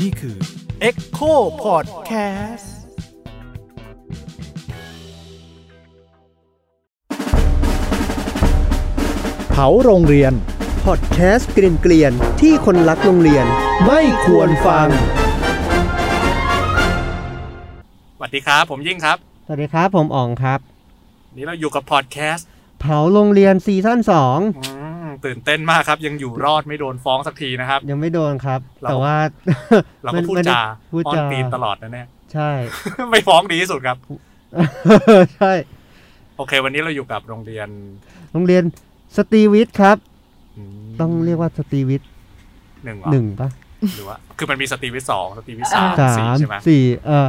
นี่คือ Echo Podcast เผาโรงเรียน พอดแคสต์เกลียนๆที่คนรักโรงเรียนไม่ควรฟัง สวัสดีครับ ผมยิ่งครับ สวัสดีครับ ผมอ๋องครับ นี่เราอยู่กับพอดแคสต์เผาโรงเรียนซีซั่นสอง อืม ตื่นเต้นมากครับ ยังอยู่รอดไม่โดนฟ้องสักทีนะครับ ยังไม่โดนครับเราแต่ว่าเราก็พูดไม่ไจาพูดอ้อนจาตีนตลอดนะเนี่ยใช่ ไม่ฟ้องดีที่สุดครับใช่ โอเค วันนี้เราอยู่กับโรงเรียน โรงเรียนสตรีวิทย์ครับมต้องเรียกว่าสตรีวิทย์หนึ่งเหรอหนึ่งปะหรือว่าคือมันมีสตรีวิทย์สองสตรีวิทย์สามสาสี่มใช่ไหมสี่เออ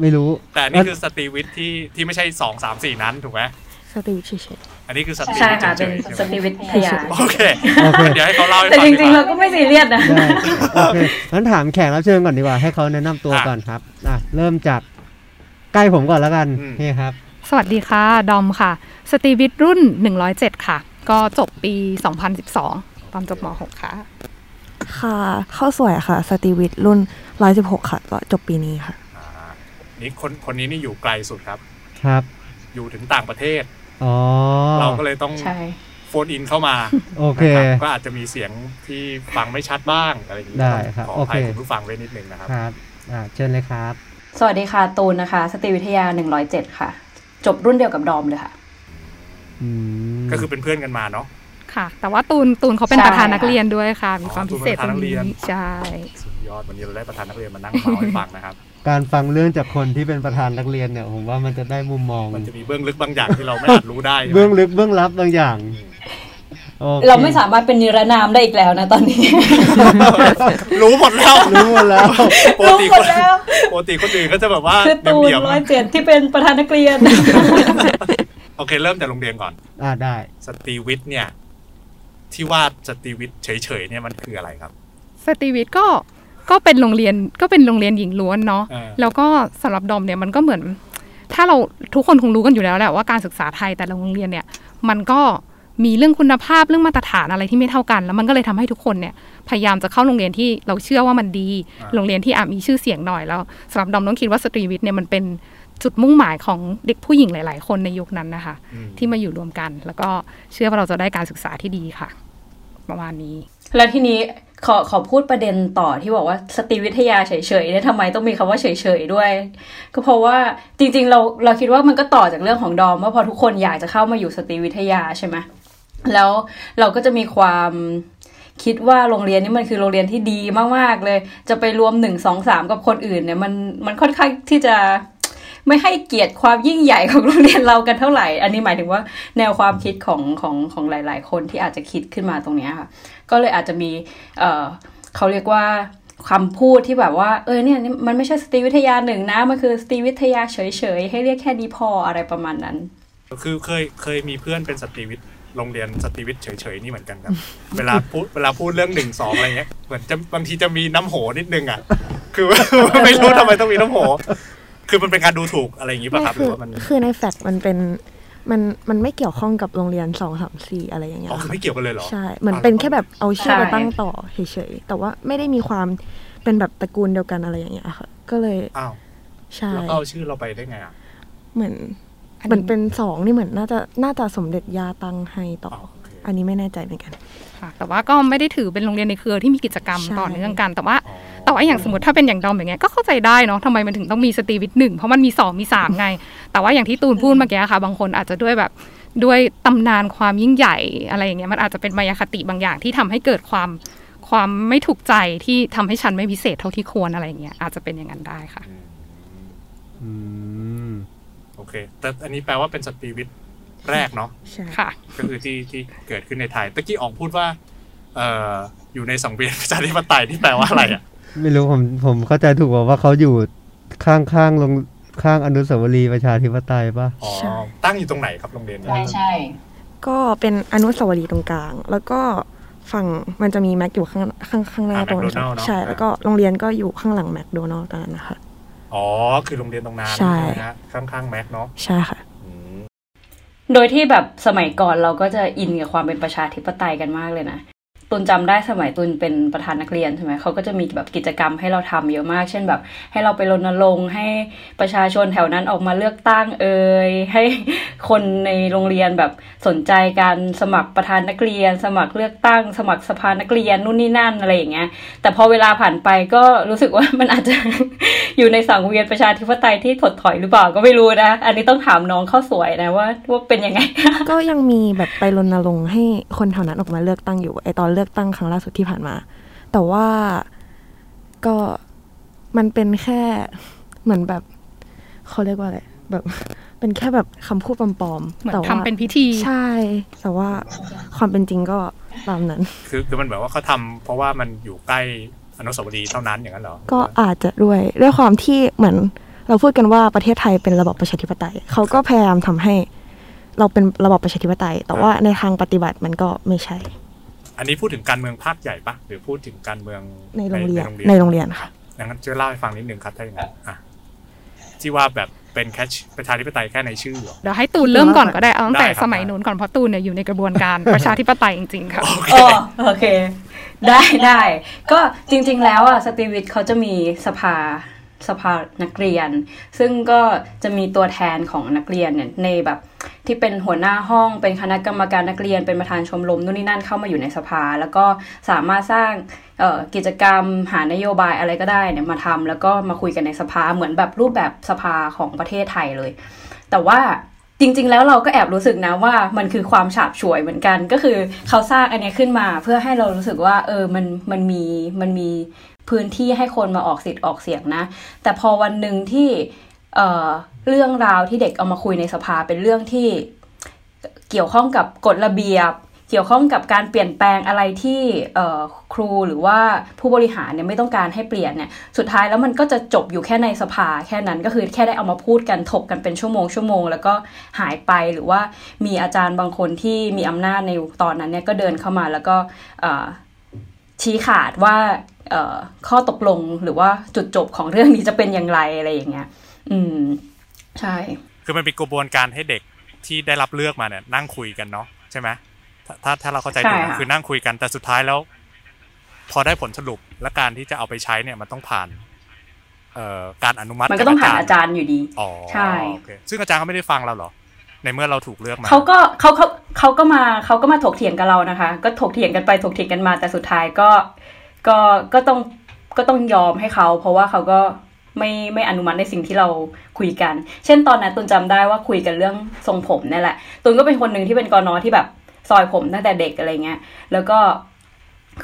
ไม่รู้ แต่อันนี่คือสตรีวิทย์ที่ที่ไม่ใช่สองสามสี่นั้นถูกไหมสตรีวิทย์เฉย อันนี้คือสตรีใช่วิทย์ค่ะเฉเป็นยๆใช่สไหมตรีวิทยาโอเคโอเคเดี๋ยวให้เขาเล่าให้แต่ฟังจดีริงๆกเราว่าก็ไม่ซีเรียสนะได้โอเคงั้นถามแขกรับเชิญก่อนดีกว่า ให้เขาแนะนำตัวอะก่อนครับอะเริ่มจากใกล้ผมก่อนแล้วกันอืมนี่ครับ สวัสดีค่ะดอมค่ะ สตรีวิทย์รุ่น 107 ค่ะ ก็จบปี 2012 ตอนจบม .6 ค่ะ ค่ะข้าวสวยค่ะ สตรีวิทย์รุ่น 116 ค่ะก็จบปีนี้ค่ะอ่านี่คนคนนี้นี่อยู่ไกลสุดครับ ครับ อยู่ถึงต่างประเทศอ๋อ เราก็เลยต้องใช่โฟนอินเข้ามาโอเคนะครับก็อาจจะมีเสียงที่ฟังไม่ชัดบ้างอะไรอย่างนี้ได้ครับขออภัยโอเคคุณผู้ฟังไว้นิดนึงนะครับครับอ่าเชิญเลยครับ สวัสดีค่ะตูนนะคะ สตรีวิทยา 107 ค่ะ จบรุ่นเดียวกับดอมเลยค่ะอืมก็คือเป็นเพื่อนกันมาเนาะค่ะ แต่ว่าตูนตูนเขาเป็นใช่ประธานนักเรียนด้วยค่ะ มีความอ๋อตูพินเศษเป็นประธานนักเรีตรงนี้ยนใช่สุดยอดวันนี้เราได้ประธานนักเรียนมานั่งเมาให้ฟังนะครับ การฟังเรื่องจากคนที่เป็นประธานนักเรียนเนี่ยผมว่ามันจะได้มุมมอง มันจะมีเบื้องลึกบางอย่างที่เราไม่อาจรู้ได้ใช่ไหมเบื้องลึกเบื้องลับบางอย่างโอคเราไม่สามารถเป็นนิรนามได้อีกแล้วนะตอนนี้ รู้หมดแล้ว รู้หมดแล้วปกรู้ติหมคดนแล้วปกติคนอื่นก็จะแบบว่าคือตูนเดี่ยมร้อยเจ็ดที่เป็นประธานนักเรียนๆโอเคเริ่มจากโรงเรียนก่อน อ่าได้ สตรีวิทย์เนี่ย ที่ว่าสตรีวิทย์เฉยๆเนี่ยมันคืออะไรครับ สตรีวิทย์ก็ ก็เป็นโรงเรียนก็เป็นโรงเรียนหญิงล้วนเนาะเออแล้วก็สำหรับดอมเนี่ยมันก็เหมือน ถ้าเราทุกคนคงรู้กันอยู่แล้วแหละว่าการศึกษาไทยแต่ละโรงเรียนเนี่ย มันก็มีเรื่องคุณภาพเรื่องมาตรฐานอะไรที่ไม่เท่ากัน แล้วมันก็เลยทำให้ทุกคนเนี่ยพยายามจะเข้าโรงเรียนที่เราเชื่อว่ามันดีอ่าโรงเรียนที่อาจมีชื่อเสียงหน่อยแล้วสำหรับดอมต้องคิดว่าสตรีวิทย์เนี่ยมันเป็นจุดมุ่งหมายของเด็กผู้หญิงหลาย ๆ คนในยุคนั้นนะคะอืมที่มาอยู่รวมกัน แล้วก็เชื่อว่าเราจะได้การศึกษาที่ดีค่ะ ประมาณนี้ แล้วทีนี้ ขอขอพูดประเด็นต่อที่บอกว่าสตรีวิทยาเฉยๆเนี่ยทำไมต้องมีคำว่าเฉยๆด้วย ก็เพราะว่าจริงๆ เราเราคิดว่ามันก็ต่อจากเรื่องของดอมว่าพอทุกคนอยากจะเข้ามาอยู่สตรีวิทยาใช่ไหมแล้วเราก็จะมีความคิดว่าโรงเรียนนี้มันคือโรงเรียนที่ดีมากๆเลย จะไปรวมหนึ่งสองสามกับคนอื่นเนี่ยมันมันค่อนข้างที่จะ ไม่ให้เกียรติความยิ่งใหญ่ของโรงเรียนเรากันเท่าไหร่ อันนี้หมายถึงว่าแนวความคิดของของของหลาย ๆ คนที่อาจจะคิดขึ้นมาตรงเนี้ยค่ะ ก็เลยอาจจะมีเอ่อเขาเรียกว่าคำพูดที่แบบว่า เออเนี่ยนี่มันไม่ใช่สตรีวิทยาหนึ่งนะ มันคือสตรีวิทยาเฉยๆ ให้เรียกแค่นี้พออะไรประมาณนั้น คือเคยเคยมีเพื่อนเป็นสตรีวิทย์โรงเรียนสตรีวิทย์เฉยๆนี่เหมือนกันครับ เวลาพูดเวลาพูดเรื่องหนึ่งสองอะไรเงี้ยเหมือนจะบางทีจะมีน้ำโหนิดนึงอะ คือไม่รู้ทำไมต้องมีน้ำโห คือมันเป็นการดูถูกอะไรอย่างงี้ป่ะครับหคืรืออว่ามันคือในแฟกต์มันเป็นมันมันไม่เกี่ยวข้องกับโรงเรียนสองสามสี่อะไรอย่างเงี้อ๋ยอคือค่ะไม่เกี่ยวกันเลยเหรอใช่เหมือนเป็นแค่แบบเอาชื่อไปใช่ตั้งต่อเฉยๆแต่ว่าไม่ได้มีความเป็นแบบตระกูลเดียวกันอะไรอย่างเงี้ยค่ะ ก็เลยอ้าวใช่แล้วก็เอาชื่อเราไปได้ไงอะเหมือนอันนี้เหมือนเป็นสองนี่เหมือนน่าจะน่าจะสมเด็จยาตั้งให้ต่อ อ๋อโอเคอันนี้ไม่แน่ใจเหมือนกันค่ะแต่ว่าก็ไม่ได้ถือเป็นโรงเรียนในเครือที่มีกิจกรรมใช่ต่อเนื่องกันแต่ว่าอ๋อแต่ว่าอย่างสมมติถ้าเป็นอย่างดอมอย่างเงี้ยก็เข้าใจได้เนาะทำไมมันถึงต้องมีสตรีวิทย์หนึ่งเพราะมันมีสองมีสามไง แต่ว่าอย่างที่ตูนพูดเมื่อกี้ค่ะ บางคนอาจจะด้วยแบบด้วยตำนานความยิ่งใหญ่อะไรอย่างเงี้ยมันอาจจะเป็นมายาคติบางอย่างที่ทำให้เกิดความความไม่ถูกใจที่ทำให้ฉันไม่พิเศษเท่าที่ควรอะไรอย่างเงี้ยอาจจะเป็นอย่างนั้นได้ค่ะ อืมโอเค แต่อันนี้แปลว่าเป็นสตรีวิทย์ แรกเนาะใช่ค่ะ ก็คือที่ที่เกิดขึ้นในไทยตะกี้ออกพูดว่า เอ่ออยู่ในสังเวียนประชาธิปไตยที่แปลว่าอะไรอะ ไม่รู้ผมผมเข้าใจถูกว่าว่าเขาอยู่ข้างข้างๆลงข้างอนุสาวรีย์ประชาธิปไตยป่ะอ๋อตั้งอยู่ตรงไหนครับโรงเรียนเนี่ยใช่ใช่ก็เป็นอนุสาวรีย์ตรงกลาง แล้วก็ฝั่งมันจะมีแม็กอยู่ข้างข้างข้างหน้าตรงนั้นใช่แล้วก็โรงเรียนก็อยู่ข้างหลังแมคโดนัลด์ตอนนั้นนะคะอ๋อคือโรงเรียนตรงนั้นใช่ไหมฮะข้างๆแม็กเนาะใช่ค่ะอืม โดยที่แบบสมัยก่อนเราก็จะอินกับความเป็นประชาธิปไตยกันมากเลยนะ ตุนจำได้สมัยตุนเป็นประธานนักเรียนใช่ไหมเขาก็จะมีแบบกิจกรรมให้เราทำเยอะมาก เช่นแบบ ให้เราไปรณรงค์ให้ประชาชนแถวนั้นออกมาเลือกตั้งเอ่ยให้คนในโรงเรียนแบบสนใจการสมัครประธานนักเรียน สมัครเลือกตั้ง สมัครสภานักเรียนนู่นนี่นั่นอะไรอย่างเงี้ยแต่พอเวลาผ่านไปก็รู้สึกว่ามันอาจจะอยู่ในสังเวียนประชาธิปไตยที่ถดถอยหรือเปล่าก็ไม่รู้นะ อันนี้ต้องถามน้องข้าวสวยนะว่าว่าเป็นยังไง ก็ยังมีแบบไปรณรงค์ให้คนแถวนั้นออกมาเลือกตั้งอยู่ไอตอนเลือกตั้งครั้งล่าสุดที่ผ่านมา แต่ว่าก็มันเป็นแค่เหมือนแบบเขาเรียกว่าอะไรแบบเป็นแค่แบบคำพูดปลอมเหมือๆแต่นว่าทำเป็นพิธี ใช่ แต่ว่าความเป็นจริงก็ตามนั้น คือคือมันแบบว่าเขาทำเพราะว่ามันอยู่ใกล้อนุสาวรีย์เท่านั้นอย่างนั้นเหรอ ก็อาจจะด้วยด้วยความที่เหมือนเราพูดกันว่าประเทศไทยเป็นระบอบประชาธิปไตย เขาก็พยายามทำให้เราเป็นระบอบประชาธิปไตย แต่ว่าในทางปฏิบัติมันก็ไม่ใช่ อันนี้พูดถึงการเมืองภาคใหญ่ปะหรือพูดถึงการเมืองในโรงเรียนในในโรงเรียนค่ะดังนั้นช่วยเล่าให้ฟังนิดนึงครับถ้าอย่างนั้นอะที่ว่าแบบเป็นแค่ประชาธิปไตยแค่ในชื่อเหรอเดี๋ยวให้ตูนเริ่มก่อนก็ได้เอาตั้งแต่ได้ครับสมัยนู้นก่อนเพราะตูนเนี่ยอยู่ในกระบวนการประชาธิปไตยจริงๆค่ะอ๋อโอเค ได้ได้ก็จริง ๆ แล้วอะสตรีวิทเขาจะมีสภา สภานักเรียน ซึ่งก็จะมีตัวแทนของนักเรียนเนี่ยในแบบที่เป็นหัวหน้าห้องเป็นคณะกรรมการนักเรียนเป็นประธานชมรมนู่นนี่นั่นเข้ามาอยู่ในสภา แล้วก็สามารถสร้างกิจกรรมหานโยบายอะไรก็ได้เนี่ยมาทำแล้วก็มาคุยกันในสภาเหมือนแบบรูปแบบสภาของประเทศไทยเลย แต่ว่าจริง ๆ แล้วเราก็แอบรู้สึกนะว่ามันคือความฉาบฉวยเหมือนกัน ก็คือเขาสร้างอันนี้ขึ้นมาเพื่อให้เรารู้สึกว่า เออมันมันมีมันมี พื้นที่ให้คนมาออกสิทธิ์ออกเสียงนะ แต่พอวันหนึ่งที่เออเรื่องราวที่เด็กเอามาคุยในสภาเป็นเรื่องที่เกี่ยวข้องกับกฎระเบียบ เกี่ยวข้องกับการเปลี่ยนแปลงอะไรที่ครูหรือว่าผู้บริหารเนี่ยไม่ต้องการให้เปลี่ยนเนี่ยสุดท้ายแล้วมันก็จะจบอยู่แค่ในสภาแค่นั้นก็คือแค่ได้เอามาพูดกันถกกันเป็นชั่วโมงชั่วโมงแล้วก็หายไปหรือว่ามีอาจารย์บางคนที่มีอำนาจในตอนนั้นเนี่ยก็เดินเข้ามาแล้วก็ชี้ขาดว่า ข้อตกลงหรือว่าจุดจบของเรื่องนี้จะเป็นอย่างไรอะไรอย่างเงี้ย อืม ใช่ คือมันเป็นกระบวนการให้เด็กที่ได้รับเลือกมาเนี่ย นั่งคุยกันเนาะใช่ไหมถ้าถ้าถ้าเราเข้าใจถูกใช่นะค่ะคือนั่งคุยกันแต่สุดท้ายแล้ว พอได้ผลสรุปและการที่จะเอาไปใช้เนี่ยมันต้องผ่าน เอ่อการอนุมัติมันก็ต้องผ่านจอาจารย์อยู่ดีอ๋อใช่โอเคซึ่งอาจารย์ก็ไม่ได้ฟังเราเหรอในเมื่อเราถูกเลือกมาเขาก็เขาเขาเขาก็มาเขาก็มาถกเถียงกับเรานะคะ ก็ถกเถียงกันไปถกเถียงกันมาแต่สุดท้ายก็ ก็ก็ต้องก็ต้องยอมให้เขา เพราะว่าเขาก็ไม่ไม่อนุมัติในสิ่งที่เราคุยกัน เช่นตอนนั้นตุนจำได้ว่าคุยกันเรื่องทรงผมนี่แหละตุนก็เป็นคนหนึ่งที่เป็นกอนอที่แบบซอยผมตั้งแต่เด็กอะไรเงี้ย แล้วก็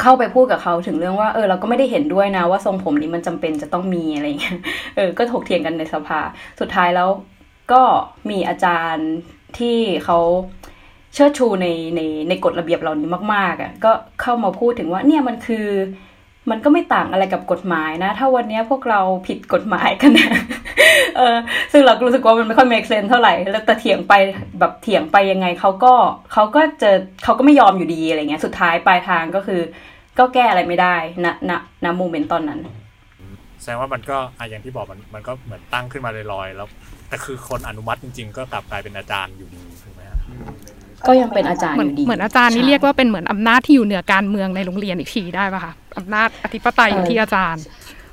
เข้าไปพูดกับเขาถึงเรื่องว่าเออเราก็ไม่ได้เห็นด้วยนะว่าทรงผมนี้มันจำเป็นจะต้องมีอะไรเงี้ยเออก็ถกเถียงกันในสภา สุดท้ายแล้วก็มีอาจารย์ที่เขาเชิดชูในในในกฎระเบียบเหล่านี้มาก ๆอะก็เข้ามาพูดถึงว่าเนี่ยมันคือ มันก็ไม่ต่างอะไรกับกฎหมายนะ ถ้าวันนี้พวกเราผิดกฎหมายกันนะเออซึ่งเราก็รู้สึกว่ามันไม่ค่อย make sense เท่าไหร่ แล้วแต่เถียงไปแบบเถียงไปยังไงเขาก็เขาก็จะเขาก็ไม่ยอมอยู่ดีอะไรเงี้ย สุดท้ายปลายทางก็คือ ก็แก้อะไรไม่ได้ณณณโมเมนต์ตอนนั้น แสดงว่ามันก็อะอย่างที่บอกมันมันก็เหมือนตั้งขึ้นมาลอยๆแล้ว แต่คือคนอนุมัติจริง ๆ ก็กลับกลายเป็นอาจารย์อยู่ดีถูกไหม ก็ยังเป็นอาจารย์เหมืออนยู่ดีเหมือนอาจารย์นี่ใช่เรียกว่าเป็นเหมือนอำนาจที่อยู่เหนือการเมืองในโรงเรียนอีกทีได้ป่ะคะอำนาจอธิปไตยอยู่ที่อาจารย์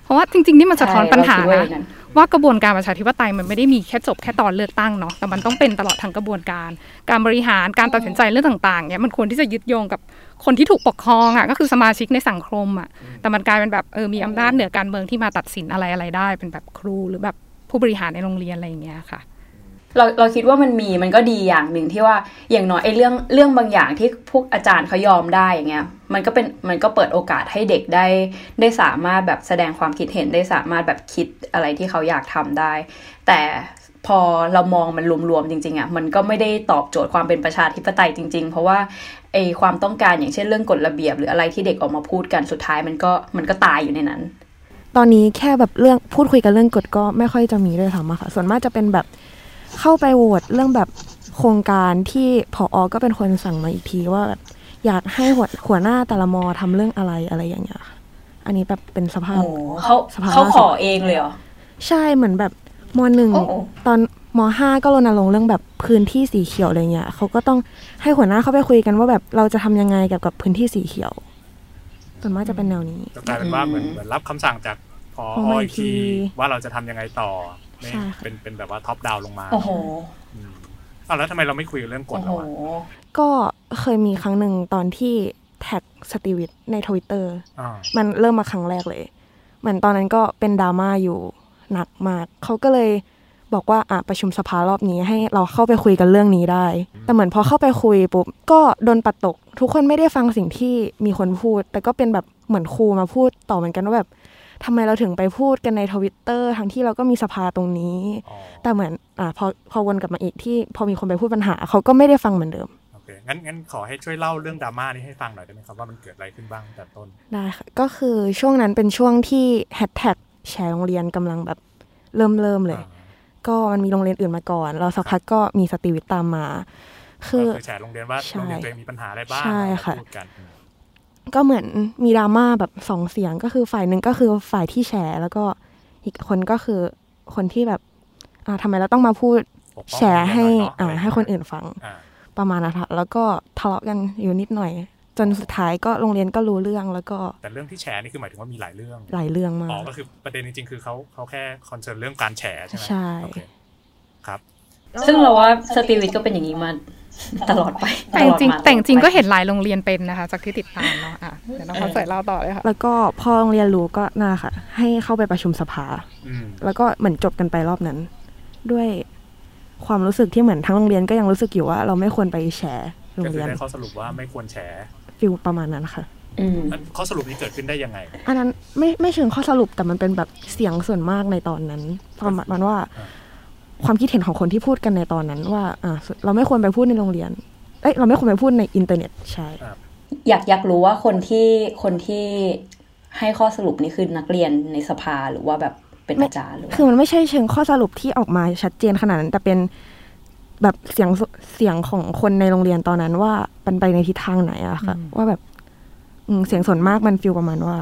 เพราะว่าจริง ๆ นี่มันสะท้อนปัญหาใช่เราคิดว่าอนะย่างนั้นว่ากระบวนการประชาธิปไตยมันไม่ได้มีแค่จบแค่ตอนเลือกตั้งเนาะแต่มันต้องเป็นตลอดทั้งกระบวนการ การบริหารการตัดสินใจเรื่องต่างๆเนี่ยมันควรที่จะยึดโยงกับคนที่ถูกปกครองอะก็คือสมาชิกในสังคมอะแต่มันกลายเป็นแบบเออมีอำนาจเหนือการเมืองที่มาตัดสินอะไรอะไรได้ เป็นแบบครูหรือแบบผู้บริหารในโรงเรียนอะไรอย่างเงี้ยค่ะ เราเราคิดว่ามันมีมันก็ดีอย่างหนึ่งที่ว่าอย่างน้อยไอ้เรื่องเรื่องบางอย่างที่พวกอาจารย์เขายอมได้อย่างเงี้ย มันก็เป็นมันก็เปิดโอกาสให้เด็กได้ได้สามารถแบบแสดงความคิดเห็นได้สามารถแบบคิดอะไรที่เขาอยากทำได้ แต่พอเรามองมันรวมๆจริงๆอะมันก็ไม่ได้ตอบโจทย์ความเป็นประชาธิปไตยจริง ๆ เพราะว่าไอความต้องการอย่างเช่นเรื่องกฎระเบียบ หรืออะไรที่เด็กออกมาพูดกันสุดท้ายมันก็มันก็ตายอยู่ในนั้น ตอนนี้แค่แบบเรื่องพูดคุยกันเรื่องกฎก็ไม่ค่อยจะมีด้วยซ้ำอะค่ะส่วนมากจะเป็นแบบ เข้าไปโหวตเรื่องแบบโครงการที่ผออก็เป็นคนสั่งมาอีกทีว่าแบบอยากให้หัวหัวหน้าแต่ละมอทำเรื่องอะไรอะไรอย่างเงี้ยค่ะอันนี้แบบเป็นสภาพโอ้เขาสภาเขาล่าขสุอดเองเลยเหรอ ใช่เหมือนแบบมหนึ่งโอ้โหตอนมห้าก็รณรงค์เรื่องแบบพื้นที่สีเขียวอะไรเงี้ยเขาก็ต้องให้หัวหน้าเข้าไปคุยกันว่าแบบเราจะทำยังไงเกี่ยวกับพื้นที่สีเขียวส่วนมากจะเป็นแนวนี้ก็กลายเป็นว่าเหมือนเหมือนรับคำสั่งจากพอพอมาอีกทีอีกทีว่าเราจะทำยังไงต่อ ไม่ใช่ค่ะ เป็นเป็นแบบว่าท็อปดาวลงมาโอ้โหอืมอ้าวแล้วทำไมเราไม่คุยกันเรื่องกฎโอ้เราโหอะก็เคยมีครั้งหนึ่งตอนที่แท็กสตีวิทในทวิตเตอร์ อ่ามันเริ่มมาครั้งแรกเลย เหมือนตอนนั้นก็เป็นดราม่าอยู่หนักมาก เขาก็เลยบอกว่าอะประชุมสภารอบนี้ให้เราเข้าไปคุยกันเรื่องนี้ได้ แต่เหมือนพอเข้าไปคุยปุ๊บก็โดนปัดตก ทุกคนไม่ได้ฟังสิ่งที่มีคนพูด แต่ก็เป็นแบบเหมือนครูมาพูดต่อเหมือนกันว่าแบบ ทำไมเราถึงไปพูดกันในทวิตเตอร์ทั้งที่เราก็มีสภาตรงนี้อ๋อแต่เหมือนอะพอพอวนกลับมาอีกที่พอมีคนไปพูดปัญหาเขาก็ไม่ได้ฟังเหมือนเดิมโอเคงั้นงั้นขอให้ช่วยเล่าเรื่องดราม่านี้ให้ฟังหน่อยได้ไหมครับว่ามันเกิดอะไรขึ้นบ้างตั้งแต่ต้นได้ค่ะก็คือช่วงนั้นเป็นช่วงที่แฮชแท็กแชร์โรงเรียนกำลังแบบเริ่มเริ่มเลยอ่าก็มันมีโรงเรียนอื่นมาก่อนแล้วสักพักก็มีสตรีวิทตามมาคือก็คือแชร์โรงเรียนว่าใช่โรงเรียนตัวเองมีปัญหาอะไรบ้างใช่ค่ะพูด ก็เหมือนมีดราม่าแบบสองเสียงก็คือฝ่ายหนึ่งก็คือฝ่ายที่แชร์ แล้วก็อีกคนก็คือคนที่แบบอ่าทำไมเราต้องมาพูดแชร์ให้อ่าให้คนอื่นฟังประมาณนะคะแล้วก็ทะเลาะกันอยู่นิดหน่อย จนสุดท้ายก็โรงเรียนก็รู้เรื่องแล้วก็ แต่เรื่องที่แชร์นี่คือหมายถึงว่ามีหลายเรื่อง หลายเรื่องมากอ๋อก็คือประเด็นจริงๆคือเขาเขาแค่คอนเซิร์นเรื่องการแชร์ใช่ไหมใช่ครับ ซึ่งเราว่าสตีวิทก็เป็นอย่างนี้มา ตลอดไปแต่จริงตลอดมาๆแต่จริงๆก็เห็นตลอดหลายโรงเรียนเป็นนะคะ จากที่ติดตามเนาะอะเดี๋ยวน้องเขาใส่เล่าต่อเลยค่ะแล้วก็พอโรงเรียนรู้ก็น่าค่ะ ให้เข้าไปประชุมสภาอืมแล้วก็เหมือนจบกันไปรอบนั้น ด้วยความรู้สึกที่เหมือนทั้งโรงเรียนก็ยังรู้สึกอยู่ว่า เราไม่ควรไปแชร์โรก็งคือเรียนได้ข้อสรุปว่าไม่ควรแชร์ฟิลประมาณนั้นค่ะไปอืมอันข้อสรุปนี้เกิดขึ้นได้ยังไง อันนั้นไม่ไม่เชิงข้อสรุปแต่มันเป็นแบบเสียงส่วนมากในตอนนั้นประมาณว่าอ่า ความคิดเห็นของคนที่พูดกันในตอนนั้น ว่าอ่าเราไม่ควรไปพูดในโรงเรียนเอ้ยเราไม่ควรไปพูดในอินเทอร์เน็ตใช่อยากอยากรู้ว่าคนที่คนที่ให้ข้อสรุปนี่คือนักเรียนในสภาหรือว่าแบบเป็นอาจารย์หรือว่าคือมันไม่ใช่เชิงข้อสรุปที่ออกมาชัดเจนขนาดนั้น แต่เป็นแบบเสียงเสียงของคนในโรงเรียนตอนนั้นว่ามันไปในทิศทางไหนอะค่ะ ว่าแบบอืมเสียงส่วนมากมันฟีลประมาณว่า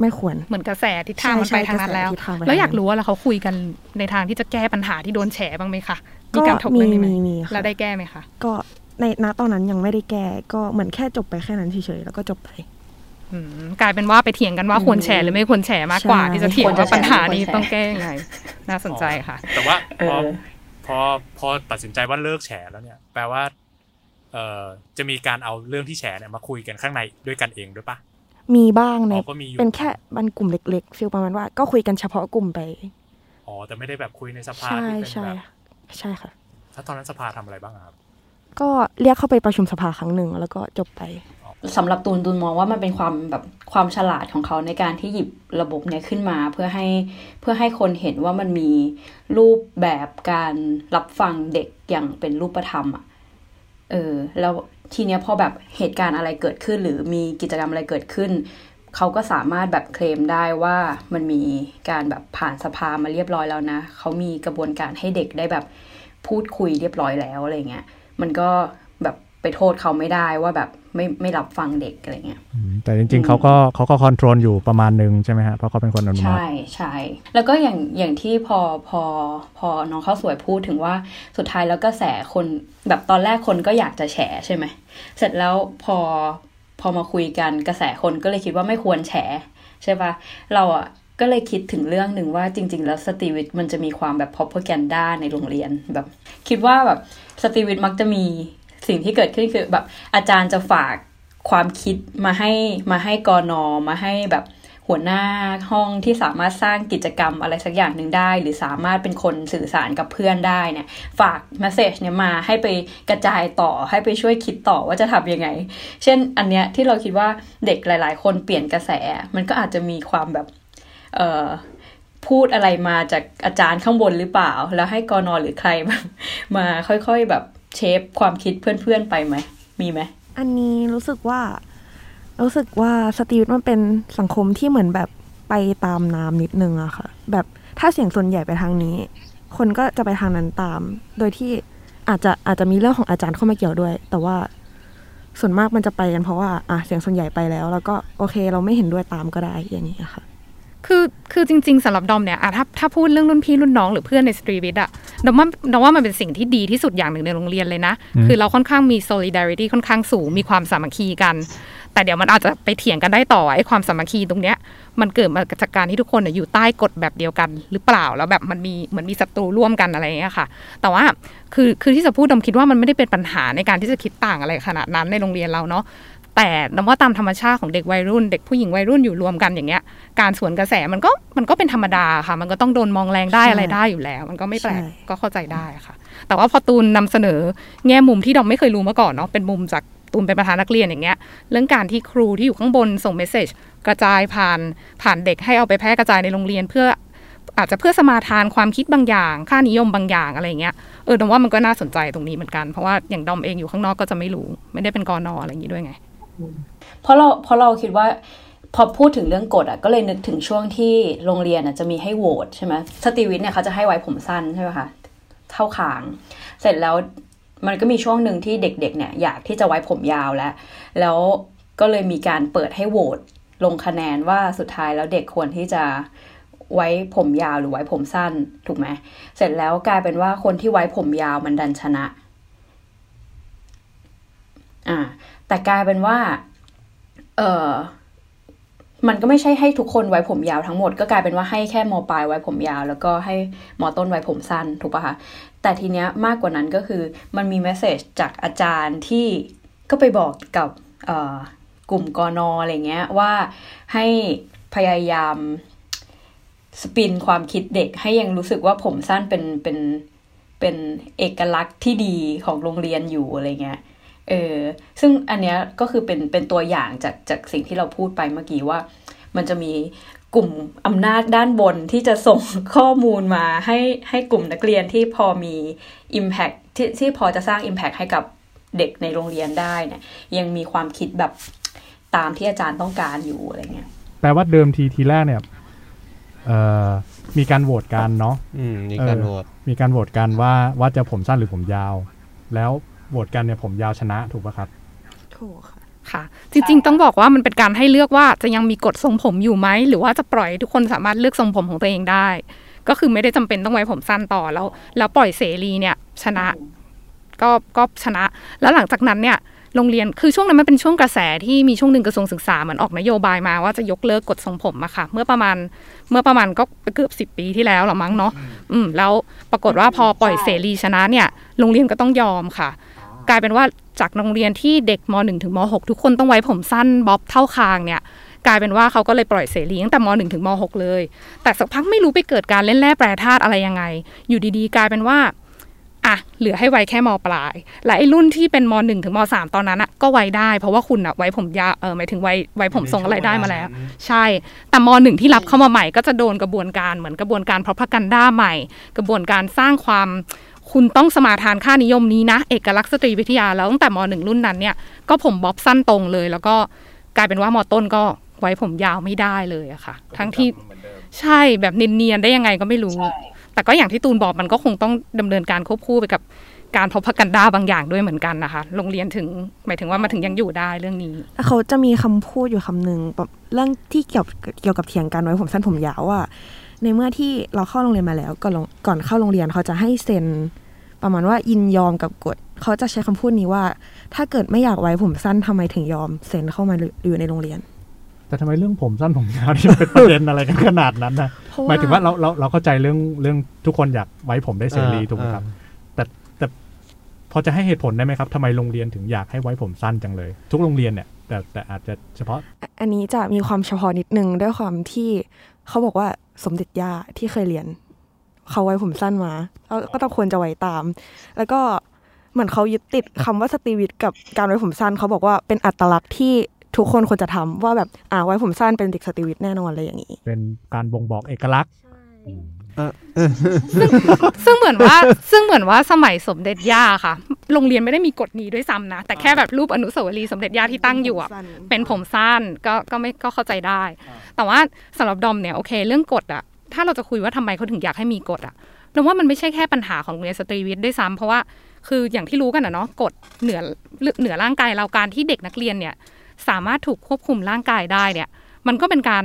ไม่ควร เหมือนกระแสทิศทางมันใช่ไปทางนั้นแล้วกระแสทิศทางไปทางนั้นแล้วอยากรู้ว่าแล้วเขาคุยกันในทางที่จะแก้ปัญหาที่โดนแฉบ้างไหมคะมีก็การถกเรื่องนี้ไหมมีมีค่ะแล้วได้แก้ไหมคะก็ในณตอนนั้นยังไม่ได้แก้ก็เหมือนแค่จบไปแค่นั้นเฉยๆแล้วก็จบไปอืมกลายเป็นว่าไปเถียงกันว่าควรแชร์หรือไม่ควรแชร์มากกว่าใช่ที่จะเถียงควรจะว่าปัญหานี้แชร์ต้องแก้ยังไง น่าสนใจค่ะ แต่ว่าพอเออพอพอตัดสินใจว่าเลิกแชร์แล้วเนี่ย แปลว่า เอ่อจะมีการเอาเรื่องที่แชร์เนี่ยมาคุยกันข้างในด้วยกันเองด้วยปะ มีบ้างในอ๋อก็มีอยู่เป็นแค่มันกลุ่มเล็กๆฟีลประมาณว่า ก็คุยกันเฉพาะกลุ่มไปอ๋อแต่ไม่ได้แบบคุยในสภาใช่ที่เป็นใช่แบบใช่ค่ะถ้าตอนนั้นสภาทำอะไรบ้างอะครับ ก็เรียกเข้าไปประชุมสภาครั้งหนึ่งแล้วก็จบไปสำหรับตูนตูนมองว่ามันเป็นความแบบความฉลาดของเขาในการที่หยิบระบบเนี้ยขึ้นมาเพื่อให้เพื่อให้คนเห็นว่ามันมีรูปแบบการรับฟังเด็กอย่างเป็นรูปธรรมอะเออแล้ว ทีเนี้ยพอแบบเหตุการณ์อะไรเกิดขึ้น หรือมีกิจกรรมอะไรเกิดขึ้น เขาก็สามารถแบบเคลมได้ว่ามันมีการแบบผ่านสภามาเรียบร้อยแล้วนะ เขามีกระบวนการให้เด็กได้แบบพูดคุยเรียบร้อยแล้วอะไรเงี้ย มันก็ ไปโทษเขาไม่ได้ว่าแบบไม่ไม่รับฟังเด็กอะไรเงี้ยอืมแต่จริง ๆเขาก็เขาก็คอนโทรลอยู่ประมาณหนึ่งใช่ไหมฮะเพราะเขาเป็นคนอนุมัติใช่ใช่แล้วก็อย่างอย่างที่พอพอพอน้องข้าวสวยพูดถึงว่าสุดท้ายแล้วก็แสคนแบบตอนแรกคนก็อยากจะแฉใช่ไหมเสร็จแล้วพอพอมาคุยกันกระแสคนก็เลยคิดว่าไม่ควรแฉใช่ปะเราอะก็เลยคิดถึงเรื่องหนึ่งว่าจริง ๆ แล้วสตรีวิทมันจะมีความแบบ propaganda ในโรงเรียนแบบ คิดว่าแบบสตรีวิทมักจะมี สิ่งที่เกิดขึ้นคือแบบอาจารย์จะฝากความคิดมาให้มาให้กอนอมาให้แบบหัวหน้าห้องที่สามารถสร้างกิจกรรมอะไรสักอย่างหนึ่งได้ หรือสามารถเป็นคนสื่อสารกับเพื่อนได้เนี่ยฝากเมสเซจเนี่ยมาให้ไปกระจายต่อให้ไปช่วยคิดต่อว่าจะทำยังไง เช่นอันเนี้ยที่เราคิดว่าเด็กหลาย ๆ คนเปลี่ยนกระแส มันก็อาจจะมีความแบบเอ่อพูดอะไรมาจากอาจารย์ข้างบนหรือเปล่า แล้วให้กอนอหรือใครแบบมาค่อยๆแบบ เชฟความคิดเพื่อนๆไปไหม มีไหม อันนี้รู้สึกว่า รู้สึกว่าสตรีทมันเป็นสังคมที่เหมือนแบบไปตามน้ำนิดนึงอะค่ะ แบบถ้าเสียงส่วนใหญ่ไปทางนี้ คนก็จะไปทางนั้นตาม โดยที่อาจจะอาจจะมีเรื่องของอาจารย์เข้ามาเกี่ยวด้วย แต่ว่าส่วนมากมันจะไปกันเพราะว่าอะเสียงส่วนใหญ่ไปแล้ว แล้วก็โอเค เราไม่เห็นด้วยตามก็ได้อย่างนี้ค่ะ คือคือจริง ๆสำหรับดอมเนี่ยอะถ้าถ้าพูดเรื่องรุ่นพี่รุ่นน้องหรือเพื่อนในสตรีวิทอะดอมว่าดอมว่ามันเป็นสิ่งที่ดีที่สุดอย่างหนึ่งในโรงเรียนเลยนะอืมคือเราค่อนข้างมี solidarity ค่อนข้างสูงมีความสามัคคีกัน แต่เดี๋ยวมันอาจจะไปเถียงกันได้ต่อไอ้ความสามัคคีตรงเนี้ยมันเกิดมาจากการที่ทุกคนน่ะอยู่ใต้กฎแบบเดียวกันหรือเปล่าแล้วแบบมันมีเหมือนมีศัตรูร่วมกันอะไรอย่างเงี้ยค่ะ แต่ว่าคือคือที่จะพูดดมคิดว่ามันไม่ได้เป็นปัญหาในการที่จะคิดต่างอะไรขนาดนั้นในโรงเรียนเราเนาะ แต่นำว่าตามธรรมชาติของเด็กวัยรุ่น เด็กผู้หญิงวัยรุ่นอยู่รวมกันอย่างเงี้ย การสวนกระแสมันก็มันก็เป็นธรรมดาค่ะ มันก็ต้องโดนมองแรงได้ใช่อะไรได้อยู่แล้ว มันก็ไม่แปลกใช่ก็เข้าใจได้ค่ะ แต่ว่าพอตูนนำเสนอแง่มุมที่ดอมไม่เคยรู้มาก่อนเนาะเป็นมุมจากตูนเป็นประธานนักเรียนอย่างเงี้ยเรื่องการที่ครูที่อยู่ข้างบนส่งเมสเซจกระจายผ่านผ่านเด็กให้เอาไปแพร่กระจายในโรงเรียนเพื่ออาจจะเพื่อสมาทานความคิดบางอย่าง ค่านิยมบางอย่างอะไรอย่างเงี้ยเออดอมว่ามันก็น่าสนใจตรงนี้เหมือนกันเพราะว่าอย่างดอมเองอยู่ข้างนอกก็จะไม่รู้ ไม่ได้เป็นกอนออะไรอย่างงี้ด้วยไง เพราะเราเพราะเราคิดว่าพอพูดถึงเรื่องกฎอะก็เลยนึกถึงช่วงที่โรงเรียนอะจะมีให้โหวตใช่ไหมสตีวิทย์เนี่ยเขาจะให้ไว้ผมสั้นใช่ไหมคะเท่าคาง เสร็จแล้วมันก็มีช่วงหนึ่งที่เด็กๆเนี่ยอยากที่จะไว้ผมยาวแล้ว แล้วก็เลยมีการเปิดให้โหวตลงคะแนนว่าสุดท้ายแล้วเด็กควรที่จะไว้ผมยาวหรือไว้ผมสั้นถูกไหมเสร็จแล้วกลายเป็นว่าคนที่ไว้ผมยาวมันดันชนะ อ่า แต่กลายเป็นว่า เออมันก็ไม่ใช่ให้ทุกคนไว้ผมยาวทั้งหมด ก็กลายเป็นว่าให้แค่มปลายไว้ผมยาว แล้วก็ให้มต้นไว้ผมสั้นถูกปะคะแต่ทีเนี้ยมากกว่านั้นก็คือมันมีเมสเซจจากอาจารย์ที่ก็ไปบอกกับเออกลุ่มกอนออะไรเงี้ยว่าให้พยายามสปินความคิดเด็กให้ยังรู้สึกว่าผมสั้นเป็นเป็นเป็นเอกลักษณ์ที่ดีของโรงเรียนอยู่อะไรเงี้ย เออซึ่งอันเนี้ยก็คือเป็นเป็นตัวอย่างจากจากสิ่งที่เราพูดไปเมื่อกี้ว่า มันจะมีกลุ่มอำนาจด้านบนที่จะส่งข้อมูลมาให้ให้กลุ่มนักเรียนที่พอมี Impact ที่ที่พอจะสร้าง Impact ให้กับเด็กในโรงเรียนได้เนี่ยยังมีความคิดแบบตามที่อาจารย์ต้องการอยู่อะไรเงี้ยแปลว่าเดิมทีทีแรกเนี่ยเอ่อมีการโหวตกันเนาะอืมมีการเออโหวตมีการโหวตกันว่าว่าจะผมสั้นหรือผมยาว แล้ว โหวตกันเนี่ยผมยาวชนะถูกปะครับถูกค่ะค่ะ จริงๆ ต้องบอกว่ามันเป็นการให้เลือกว่าจะยังมีกฎทรงผมอยู่ไหม หรือว่าจะปล่อยให้ทุกคนสามารถเลือกทรงผมของตัวเองได้ ก็คือไม่ได้จำเป็นต้องไว้ผมสั้นต่อแล้ว แล้วปล่อยเสรีเนี่ยชนะ ก็ก็ชนะ แล้วหลังจากนั้นเนี่ย โรงเรียนคือช่วงนั้นมันเป็นช่วงกระแสที่มีช่วงหนึ่งกระทรวงศึกษาเหมือนออกนโยบายมาว่าจะยกเลิกกฎทรงผมอะค่ะ เมื่อประมาณเมื่อประมาณก็เกือบสิบปีที่แล้วหรอมั้งเนาะอืมแล้วปรากฏว่าพอปล่อยเสรีชนะเนี่ยโรงเรียนก็ต้องยอมค่ะ กลายเป็นว่าจากโรงเรียนที่เด็กม .1 ถึงม .6 ทุกคนต้องไว้ผมสั้นบ๊อบเท่าคางเนี่ยกลายเป็นว่าเขาก็เลยปล่อยเสรีตั้งแต่ม .1 ถึงม .6 เลย แต่สักพักไม่รู้ไปเกิดการเล่นแร่แปรธาตุอะไรยังไง อยู่ดีๆ กลายเป็นว่า อะเหลือให้ไว้แค่มปลาย และไอ้รุ่นที่เป็นม .1 ถึงม .3 ตอนนั้นอะก็ไว้ได้ เพราะว่าคุณอะไว้ผมยาวเออหมายถึงไว้ไว้ผมทรงอะไรได้มาแล้ว ใช่ แต่มหนึ่งที่รับเข้ามาใหม่ก็จะโดนกระบวนการเหมือนกระบวนการพ r o พักันด้าใหม่ กระบวนการสร้างความคุณต้องสมาทานค่านิยมนี้นะ เอกลักษณ์สตรีวิทยาแล้วตั้งแต่มหนึ่งรุ่นนั้นเนี่ยก็ผมบ๊อบสั้นตรงเลย แล้วก็กลายเป็นว่ามต้นก็ไว้ผมยาวไม่ได้เลยอะค่ะ ทั้งที่ใช่แบบเนียนๆได้ยังไงก็ไม่รู้ แต่ก็อย่างที่ตูนบอกมันก็คงต้องดำเนินการควบคู่ไปกับการพบพักันด้าบางอย่างด้วยเหมือนกันนะคะ โรงเรียนถึงหมายถึงว่ามาถึงยังอยู่ได้เรื่องนี้ เขาจะมีคำพูดอยู่คำหนึ่งแบบเรื่องที่เกี่ยวเกี่ยวกับเถียงกันไว้ผมสั้นผมยาวว่าในเมื่อที่เราเข้าโรงเรียนมาแล้วก่อนก่อนเข้าโรงเรียนเขาจะให้เซ็นประมาณว่ายินยอมกับกฎเขาจะใช้คำพูดนี้ว่า ถ้าเกิดไม่อยากไว้ผมสั้นทำไมถึงยอมเซ็นเข้ามาอยู่ในโรงเรียน แต่ทำไมเรื่องผมสั้นผมยาวที่เป็นประเด็นอะไรกันขนาดนั้นนะเพราะหมายถึงว่าเราเราเราเข้าใจเรื่องเรื่องทุกคนอยากไว้ผมได้เสรีอ่าถูกไหมครับ แต่แต่พอจะให้เหตุผลได้ไหมครับทำไมโรงเรียนถึงอยากให้ไว้ผมสั้นจังเลย ทุกโรงเรียนเนี่ยแต่แต่อาจจะเฉพาะ อันนี้จะมีความเฉพาะนิดนึงด้วยความที่เขาบอกว่าสมเด็จย่าที่เคยเรียน เขาไว้ผมสั้นมาแล้วก็ต้องควรจะไว้ตาม แล้วก็เหมือนเขายึดติดคำว่าสตรีวิทย์กับการไว้ผมสั้นเขาบอกว่าเป็นอัตลักษณ์ที่ ทุกคนควรจะทำว่าแบบอ่าไว้ผมสั้นเป็นเด็กสตรีวิทย์แน่นอนอะไรอย่างนี้ เป็นการบ่งบอกเอกลักษณ์ซึ่งเหมือนว่าซึ่งเหมือนว่าสมัยสมเด็จย่าค่ะ โรงเรียนไม่ได้มีกฎนี้ด้วยซ้ำนะ แต่แค่แบบรูปอนุสาวรีย์สมเด็จย่าที่ตั้งอยู่อะเป็นผมสั้นก็ก็ไม่ก็เข้าใจได้ แต่ว่าสำหรับดอมเนี่ยโอเค เรื่องกฎอะถ้าเราจะคุยว่าทำไมเขาถึงอยากให้มีกฎอะเราว่ามันไม่ใช่แค่ปัญหาของโรงเรียนสตรีวิทย์ด้วยซ้ำเพราะว่าคืออย่างที่รู้กันอะเนาะกฎเหนือเหนือร่างกายเราการที่เด็กนักเรียนเนี่ย สามารถถูกควบคุมร่างกายได้เนี่ย มันก็เป็นการ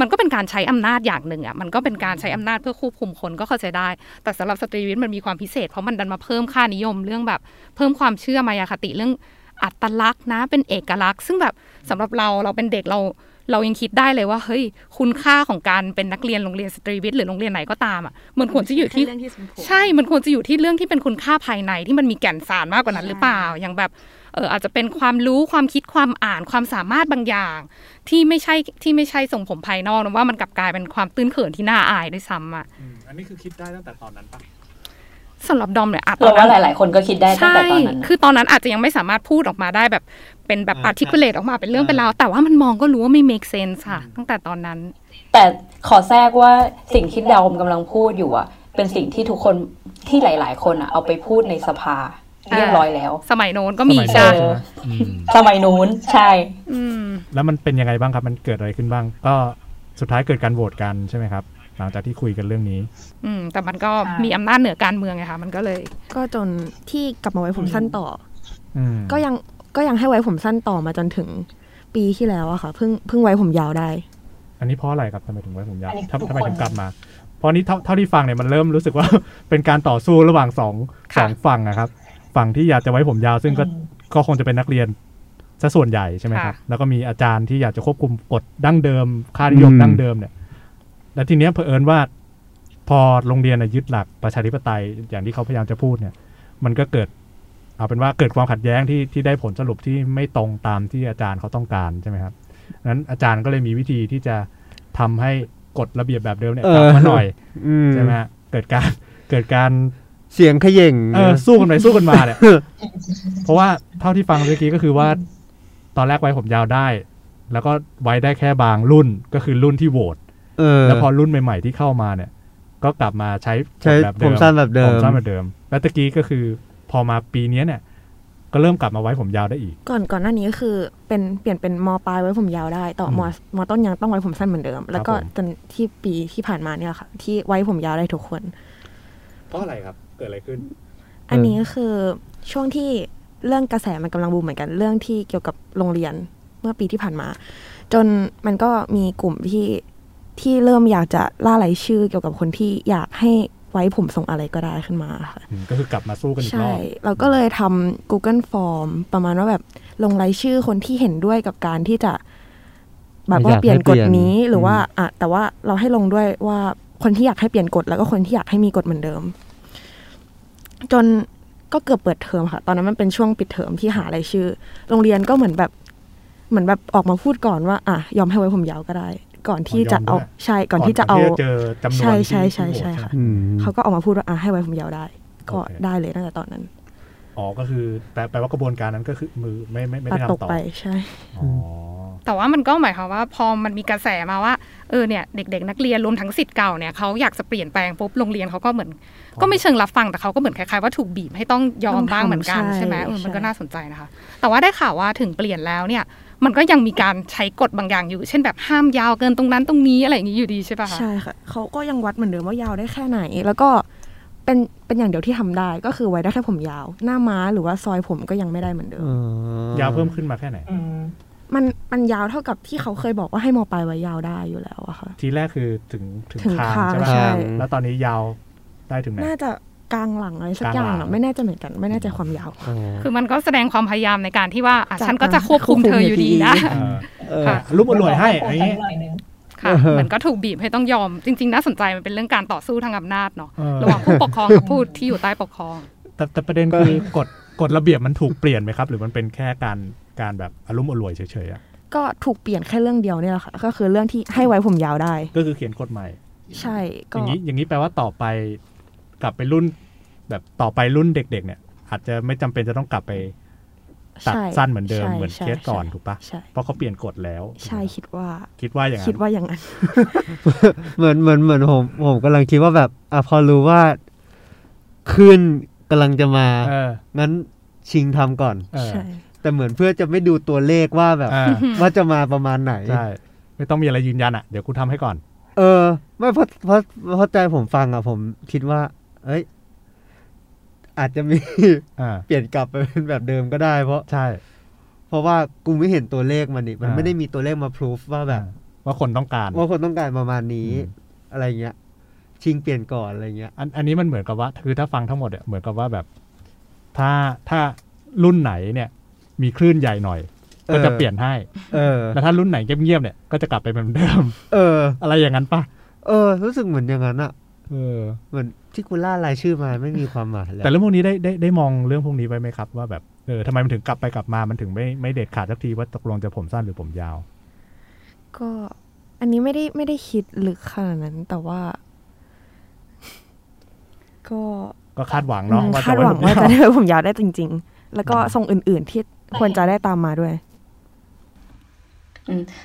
มันก็เป็นการใช้อำนาจอย่างหนึ่งอะ มันก็เป็นการใช้อำนาจเพื่อควบคุมคนก็เข้าใจได้ แต่สำหรับสตรีวิทย์มันมีความพิเศษ เพราะมันดันมาเพิ่มค่านิยมเรื่องแบบ เพิ่มความเชื่อมายาคติเรื่องอัตลักษณ์นะ เป็นเอกลักษณ์ ซึ่งแบบสำหรับเราเราเป็นเด็กเราเรายังคิดได้เลยว่าเฮ้ยคุณค่าของการเป็นนักเรียนโรงเรียนสตรีวิทย์หรือโรงเรียนไหนก็ตามอะมันควรจะอยู่ที่เรื่องที่สมผลใช่ มันควรจะอยู่ที่เรื่องที่เป็นคุณค่าภายในที่มันมีแก่นสารมากกว่านั้นหรือเปล่าอย่างแบบ เอออาจจะเป็นความรู้ความคิดความอ่านความสามารถบางอย่าง ที่ไม่ใช่ที่ไม่ใช่ส่งผมภายนอกนะว่ามันกลับกลายเป็นความตื้นเขินที่น่าอายด้วยซ้ำอะอืมอันนี้คือคิดได้ตั้งแต่ตอนนั้นปะสำหรับดอมเนี่ยอะตเราอนนั้ว่านหลาย ๆ คนก็คิดได้ตั้งใช่แต่ตอนนั้นนะคือตอนนั้นอาจจะยังไม่สามารถพูดออกมาได้แบบเป็นแบบอ่า articulate ออกมาเป็นเรื่องเป็นราวแต่ว่ามันมองก็รู้ว่าไม่ make sense ค่ะ ตั้งแต่ตอนนั้น แต่ขอแทรกว่าสิ่งที่ดาวกำลังพูดอยู่อะเป็นสิ่งที่ทุกคนที่หลาย ๆ คนอะเอาไปพูดในสภา เรียบร้อยแล้ว สมัยโน้นก็มีสมัยใช่นั้นใช่ไหมอืมสมัยนู้นใช่อืมแล้วมันเป็นยังไงบ้างครับ มันเกิดอะไรขึ้นบ้าง ก็สุดท้ายเกิดการโหวตกันใช่ไหมครับ หลังจากที่คุยกันเรื่องนี้ อืม แต่มันก็มีอำนาจเหนือการเมืองไงคะมันก็เลย ก็จนที่กลับมาไว้ผมสั้นต่ออืมก็ยังก็ยังให้ไว้ผมสั้นต่อมาจนถึงปีที่แล้วอะค่ะเพิ่งเพิ่งไว้ผมยาวได้ อันนี้เพราะอะไรครับทำไมถึงไว้ผมยาวอันนี้ทำทุกทำไมคนถึงกลับมาเพราะนี้เท่าเท่าที่ฟังเนี่ยมันเริ่มรู้สึกว่าเป็นการต่อสู้ระหว่างสองค่ะสองฝั่งนะครับ ฝั่งที่อยากจะไว้ผมยาว ซึ่งก็ก็คงจะเป็นนักเรียนซะส่วนใหญ่ใช่ไหมครับ แล้วก็มีอาจารย์ที่อยากจะควบคุมกฎดั้งเดิม ค่านิยมอืมดั้งเดิมเนี่ย แล้วทีเนี้ยเผอิญว่า พอโรงเรียนน่ะยึดหลักประชาธิปไตยอย่างที่เขาพยายามจะพูดเนี่ย มันก็เกิด เอาเป็นว่าเกิดความขัดแย้งที่ที่ได้ผลสรุปที่ไม่ตรงตามที่อาจารย์เขาต้องการใช่ไหมครับนั้นอาจารย์ก็เลยมีวิธีที่จะทำให้กฎระเบียบแบบเดิมเนี่ยกลับมาหน่อยอืมใช่ไหมฮะเกิดการเกิดการ เสียงเขย่งเออสู้กันไปสู้กันมาเนี่ยเพราะว่าเท่าที่ฟังเมื่อกี้ก็คือว่า ตอนแรกไว้ผมยาวได้ แล้วก็ไว้ได้แค่บางรุ่นก็คือรุ่นที่โหวตเออแล้วพอรุ่นใหม่ ๆที่เข้ามาเนี่ย ก็กลับมาใช้ใช้แบบเดิผมสั้นแบบเดิผมมสั้นแบบเดิม แล้วตะกี้ก็คือพอมาปีเนี้ยเนี่ย ก็เริ่มกลับมาไว้ผมยาวได้อีก ก่อนก่อนหน้านี้ก็คือเป็นเปลี่ยนเป็นมปลายไว้ผมยาวได้ ต่อมอืมมต้นยังต้องไว้ผมสั้นเหมือนเดิม แล้วก็ผมจนที่ปีที่ผ่านมาเนี่ยค่ะ ที่ไว้ผมยาวได้ทุกคน เพราะอะไรครับ เกิดอะไรขึ้น อันนี้ก็คือช่วงที่เรื่องกระแสมันกำลังบูมเหมือนกัน เรื่องที่เกี่ยวกับโรงเรียนเมื่อปีที่ผ่านมา จนมันก็มีกลุ่มที่ที่เริ่มอยากจะล่ารายชื่อเกี่ยวกับคนที่อยากให้ไว้ผมทรงอะไรก็ได้ขึ้นมาค่ะอืมก็คือกลับมาสู้กันอีกรใช่อบเราก็เลยทำ Google Form ประมาณว่าแบบลงรายชื่อคนที่เห็นด้วยกับการที่จะแบบว่าอยากให้เปลี่ยนกฎนี้เปลี่ยนหรือว่าอืมอะแต่ว่าเราให้ลงด้วยว่าคนที่อยากให้เปลี่ยนกฎแล้วก็คนที่อยากให้มีกฎเหมือนเดิม จนก็เกือบเปิดเทอมค่ะ ตอนนั้นมันเป็นช่วงปิดเทอมที่หารายชื่อ โรงเรียนก็เหมือนแบบเหมือนแบบออกมาพูดก่อนว่า อะยอมให้ไว้ผมยาวก็ได้ ก่อนที่จะเอาใช่ก่อนที่จะเอาเจอจำนวนใช่ที่ใช่ใช่ที่โหวตใช่ไหมค่ะอืมเขาก็ออกมาพูดว่าอะให้ไว้ผมยาวได้ ก็โอเคได้เลยตั้งแต่ตอนนั้นอ๋อก็คือแปลแปลว่ากระบวนการนั้นก็คือมือไม่ไม่ไม่ตัดได้ตกทำต่อไปใช่อ๋อแต่ว่ามันก็หมายความว่าพอมันมีกระแสมาว่า เออเนี่ยเด็ก ๆ นักเรียนรวมทั้งสิทธิ์เก่าเนี่ยเขาอยากจะเปลี่ยนแปลงปุ๊บโรงเรียนเขาก็เหมือน ก็ไม่เชิงรับฟังแต่เขาก็เหมือนคล้ายๆว่าถูกบีบให้ต้องยอมบ้างเหมือนกันต้องทำใช่ไหมใช่เออมันใช่ก็น่าสนใจนะคะ แต่ว่าได้ข่าวว่าถึงเปลี่ยนแล้วเนี่ยมันก็ยังมีการใช้กฎบางอย่างอยู่ เช่นแบบห้ามยาวเกินตรงนั้นตรงนี้อะไรอย่างนี้อยู่ดีใช่ปะคะใช่ค่ะเขาก็ยังวัดเหมือนเดิมว่ายาวได้แค่ไหน แล้วก็เป็นเป็นอย่างเดียวที่ทำได้ก็คือไว้ได้แค่ผมยาว หน้าม้าหรือว่าซอยผมก็ยังไม่ได้เหมือนเดิมอ๋อยาวเพิ่มขึ้นมาแค่ไหน มันมันยาวเท่ากับที่เขาเคยบอกว่าให้มปลายไว้ยาวได้อยู่แล้วอะค่ะ ทีแรกคือถึงถึงถึงคางคางใช่ไหมใช่แล้วตอนนี้ยาวได้ถึงไหนน่าจะกลางหลังอะไรสักกลางอย่างหลัอะงไม่แน่ใจเหมือนกันไม่แน่ใจความยาวอ๋อคือมันก็แสดงความพยายามในการที่ว่าอะจะฉันก็จะควบคุมควบคุมเธออยู่ดีนะเออเออค่ะรูปอรวยให้อย่างนี้ค่ะเหมือนก็ถูกบีบให้ต้องยอมจริง ๆ น่าสนใจมันเป็นเรื่องการต่อสู้ทางอำนาจเนาะเออระหว่างผู้ปกครองกับผู้ที่อยู่ใต้ปกครอง แต่แต่ประเด็นคือกฎกฎระเบียบมันถูกเปลี่ยนไหมครับ หรือมันเป็นแค่การ การแบบอารมณ์อรวยเฉยๆอะก็ถูกเปลี่ยนแค่เรื่องเดียวเนี่ยแหละค่ะก็คือเรื่องที่ให้ไว้ผมยาวได้ ก็คือเขียนกฎใหม่ ใช่อก็ย่างนี้อย่างนี้แปลว่าต่อไป กลับไปรุ่น แบบต่อไปรุ่นเด็ก ๆ เนี่ย อาจจะไม่จำเป็นจะต้องกลับไปตัดใช่สั้นเหมือนเดิมใช่เหมือนใช่เคสก่อนใช่ถูกปะใช่เพราะเขาเปลี่ยนกฎแล้ว ใช่คิดว่า คิดว่าอย่างนั้คิดนว่าอย่างนั้นเหมือนเหมือนเหมือนผมผมกำลังคิดว่าแบบอะพอรู้ว่าขึ้นกำลังจะมาเอองั้นชิงทำก่อนเออใช่ แต่เหมือนเพื่อจะไม่ดูตัวเลขว่าแบบอ่าว่าจะมาประมาณไหนใช่ไม่ต้องมีอะไรยืนยันอะเดี๋ยวกูทำให้ก่อน เออ ไม่เพราะเพราะเพราะใจผมฟังอะผมคิดว่า เอ้ย อาจจะมีอ่าเปลี่ยนกลับไปเป็นแบบเดิมก็ได้เพราะใช่ เพราะว่ากูไม่เห็นตัวเลขมันนี่มันอ่าไม่ได้มีตัวเลขมาพิสูจว่าแบบ ว่าคนต้องการ ว่าคนต้องการประมาณนี้อืมอะไรเงี้ยชิงเปลี่ยนก่อนอะไรเงี้ยอันอันนี้มันเหมือนกับว่า คือถ้าฟังทั้งหมดเนี่ยเหมือนกับว่าแบบ ถ้าถ้ารุ่นไหนเนี่ย มีคลื่นใหญ่หน่อย ก็จะเปลี่ยนให้ เออ แล้วถ้ารุ่นไหนเงียบๆเนี่ย ก็จะกลับไปเป็นเหมือนเดิม เออ อะไรอย่างนั้นปะเออ รู้สึกเหมือนอย่างนั้นอะเออ เหมือนที่กูล่ารายชื่อมาไม่มีความหมายเลยแต่เรื่องพวกนี้ได้ได้ได้มองเรื่องพวกนี้ไว้ไหมครับ ว่าแบบ เออทำไมมันถึงกลับไปกลับมา มันถึงไม่ไม่เด็ดขาดสักทีว่าตกลงจะผมสั้นหรือผมยาว ก็อันนี้ไม่ได้ไม่ได้คิดลึกขนาดนั้น แต่ว่า ก็ก็คาดหวังเนาะอืมว่าคาดหวังจะว่าไจะได้ผมยาวได้จริง ๆ แล้วก็ทรงอื่นๆที่ ควรจะได้ตามมาด้วย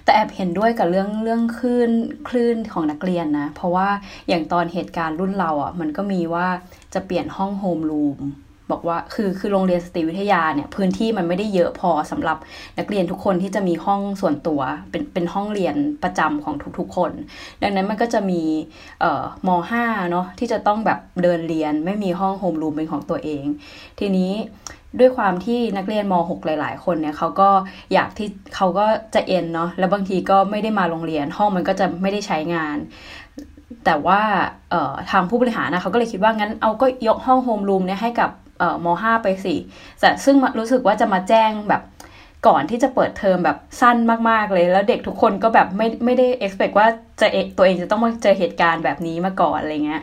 แต่แอบเห็นด้วยกับเรื่องเรื่องคลื่นคลื่นของนักเรียนนะ เพราะว่าอย่างตอนเหตุการณ์รุ่นเราอะ มันก็มีว่าจะเปลี่ยนห้องโฮมรูมบอกว่าคือคือโรงเรียนสตรีวิทยาเนี่ย พื้นที่มันไม่ได้เยอะพอสำหรับนักเรียนทุกคนที่จะมีห้องส่วนตัวเป็นเป็นห้องเรียนประจำของทุกๆคน ดังนั้นมันก็จะมีเอ่อม5เนาะที่จะต้องแบบเดินเรียนไม่มีห้องโฮมรูมเป็นของตัวเอง ทีนี้ ด้วยความที่นักเรียนม .6 หลาย ๆ คนเนี่ยเขาก็อยากที่เขาก็จะเอ็นเนาะแล้วบางทีก็ไม่ได้มาโรงเรียน ห้องมันก็จะไม่ได้ใช้งาน แต่ว่าทางผู้บริหารนะเขาก็เลยคิดว่างั้นเอาก็ยกห้องโฮมรูมเนี่ยให้กับม .5 ไปสิแต่ซึ่งรู้สึกว่าจะมาแจ้งแบบก่อนที่จะเปิดเทอมแบบสั้นมากๆเลย แล้วเด็กทุกคนก็แบบไม่ไม่ได้ expect ว่าจะตัวเองจะต้องมาเจอเหตุการณ์แบบนี้มาก่อนอะไรเงี้ย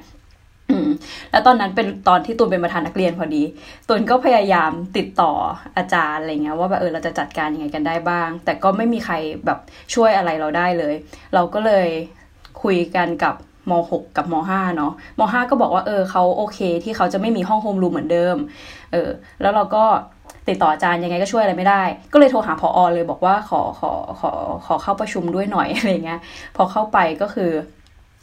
แล้วตอนนั้นเป็นตอนที่ตูนเป็นประธานนักเรียนพอดีตูนก็พยายามติดต่ออาจารย์อะไรเงี้ยว่าแบบเออเราจะจัดการยังไงกันได้บ้าง แต่ก็ไม่มีใครแบบช่วยอะไรเราได้เลย เราก็เลยคุยกันกับม .6 กับม .5 เนาะม .5 ก็บอกว่าเออเขาโอเค ที่เขาจะไม่มีห้องโฮมรูมเหมือนเดิม เออ แล้วเราก็ติดต่ออาจารย์ยังไงก็ช่วยอะไรไม่ได้ ก็เลยโทรหาพออเลยบอกว่าขอขอขอขอเข้าประชุมด้วยหน่อยอะไรเงี้ย พอเข้าไปก็คือ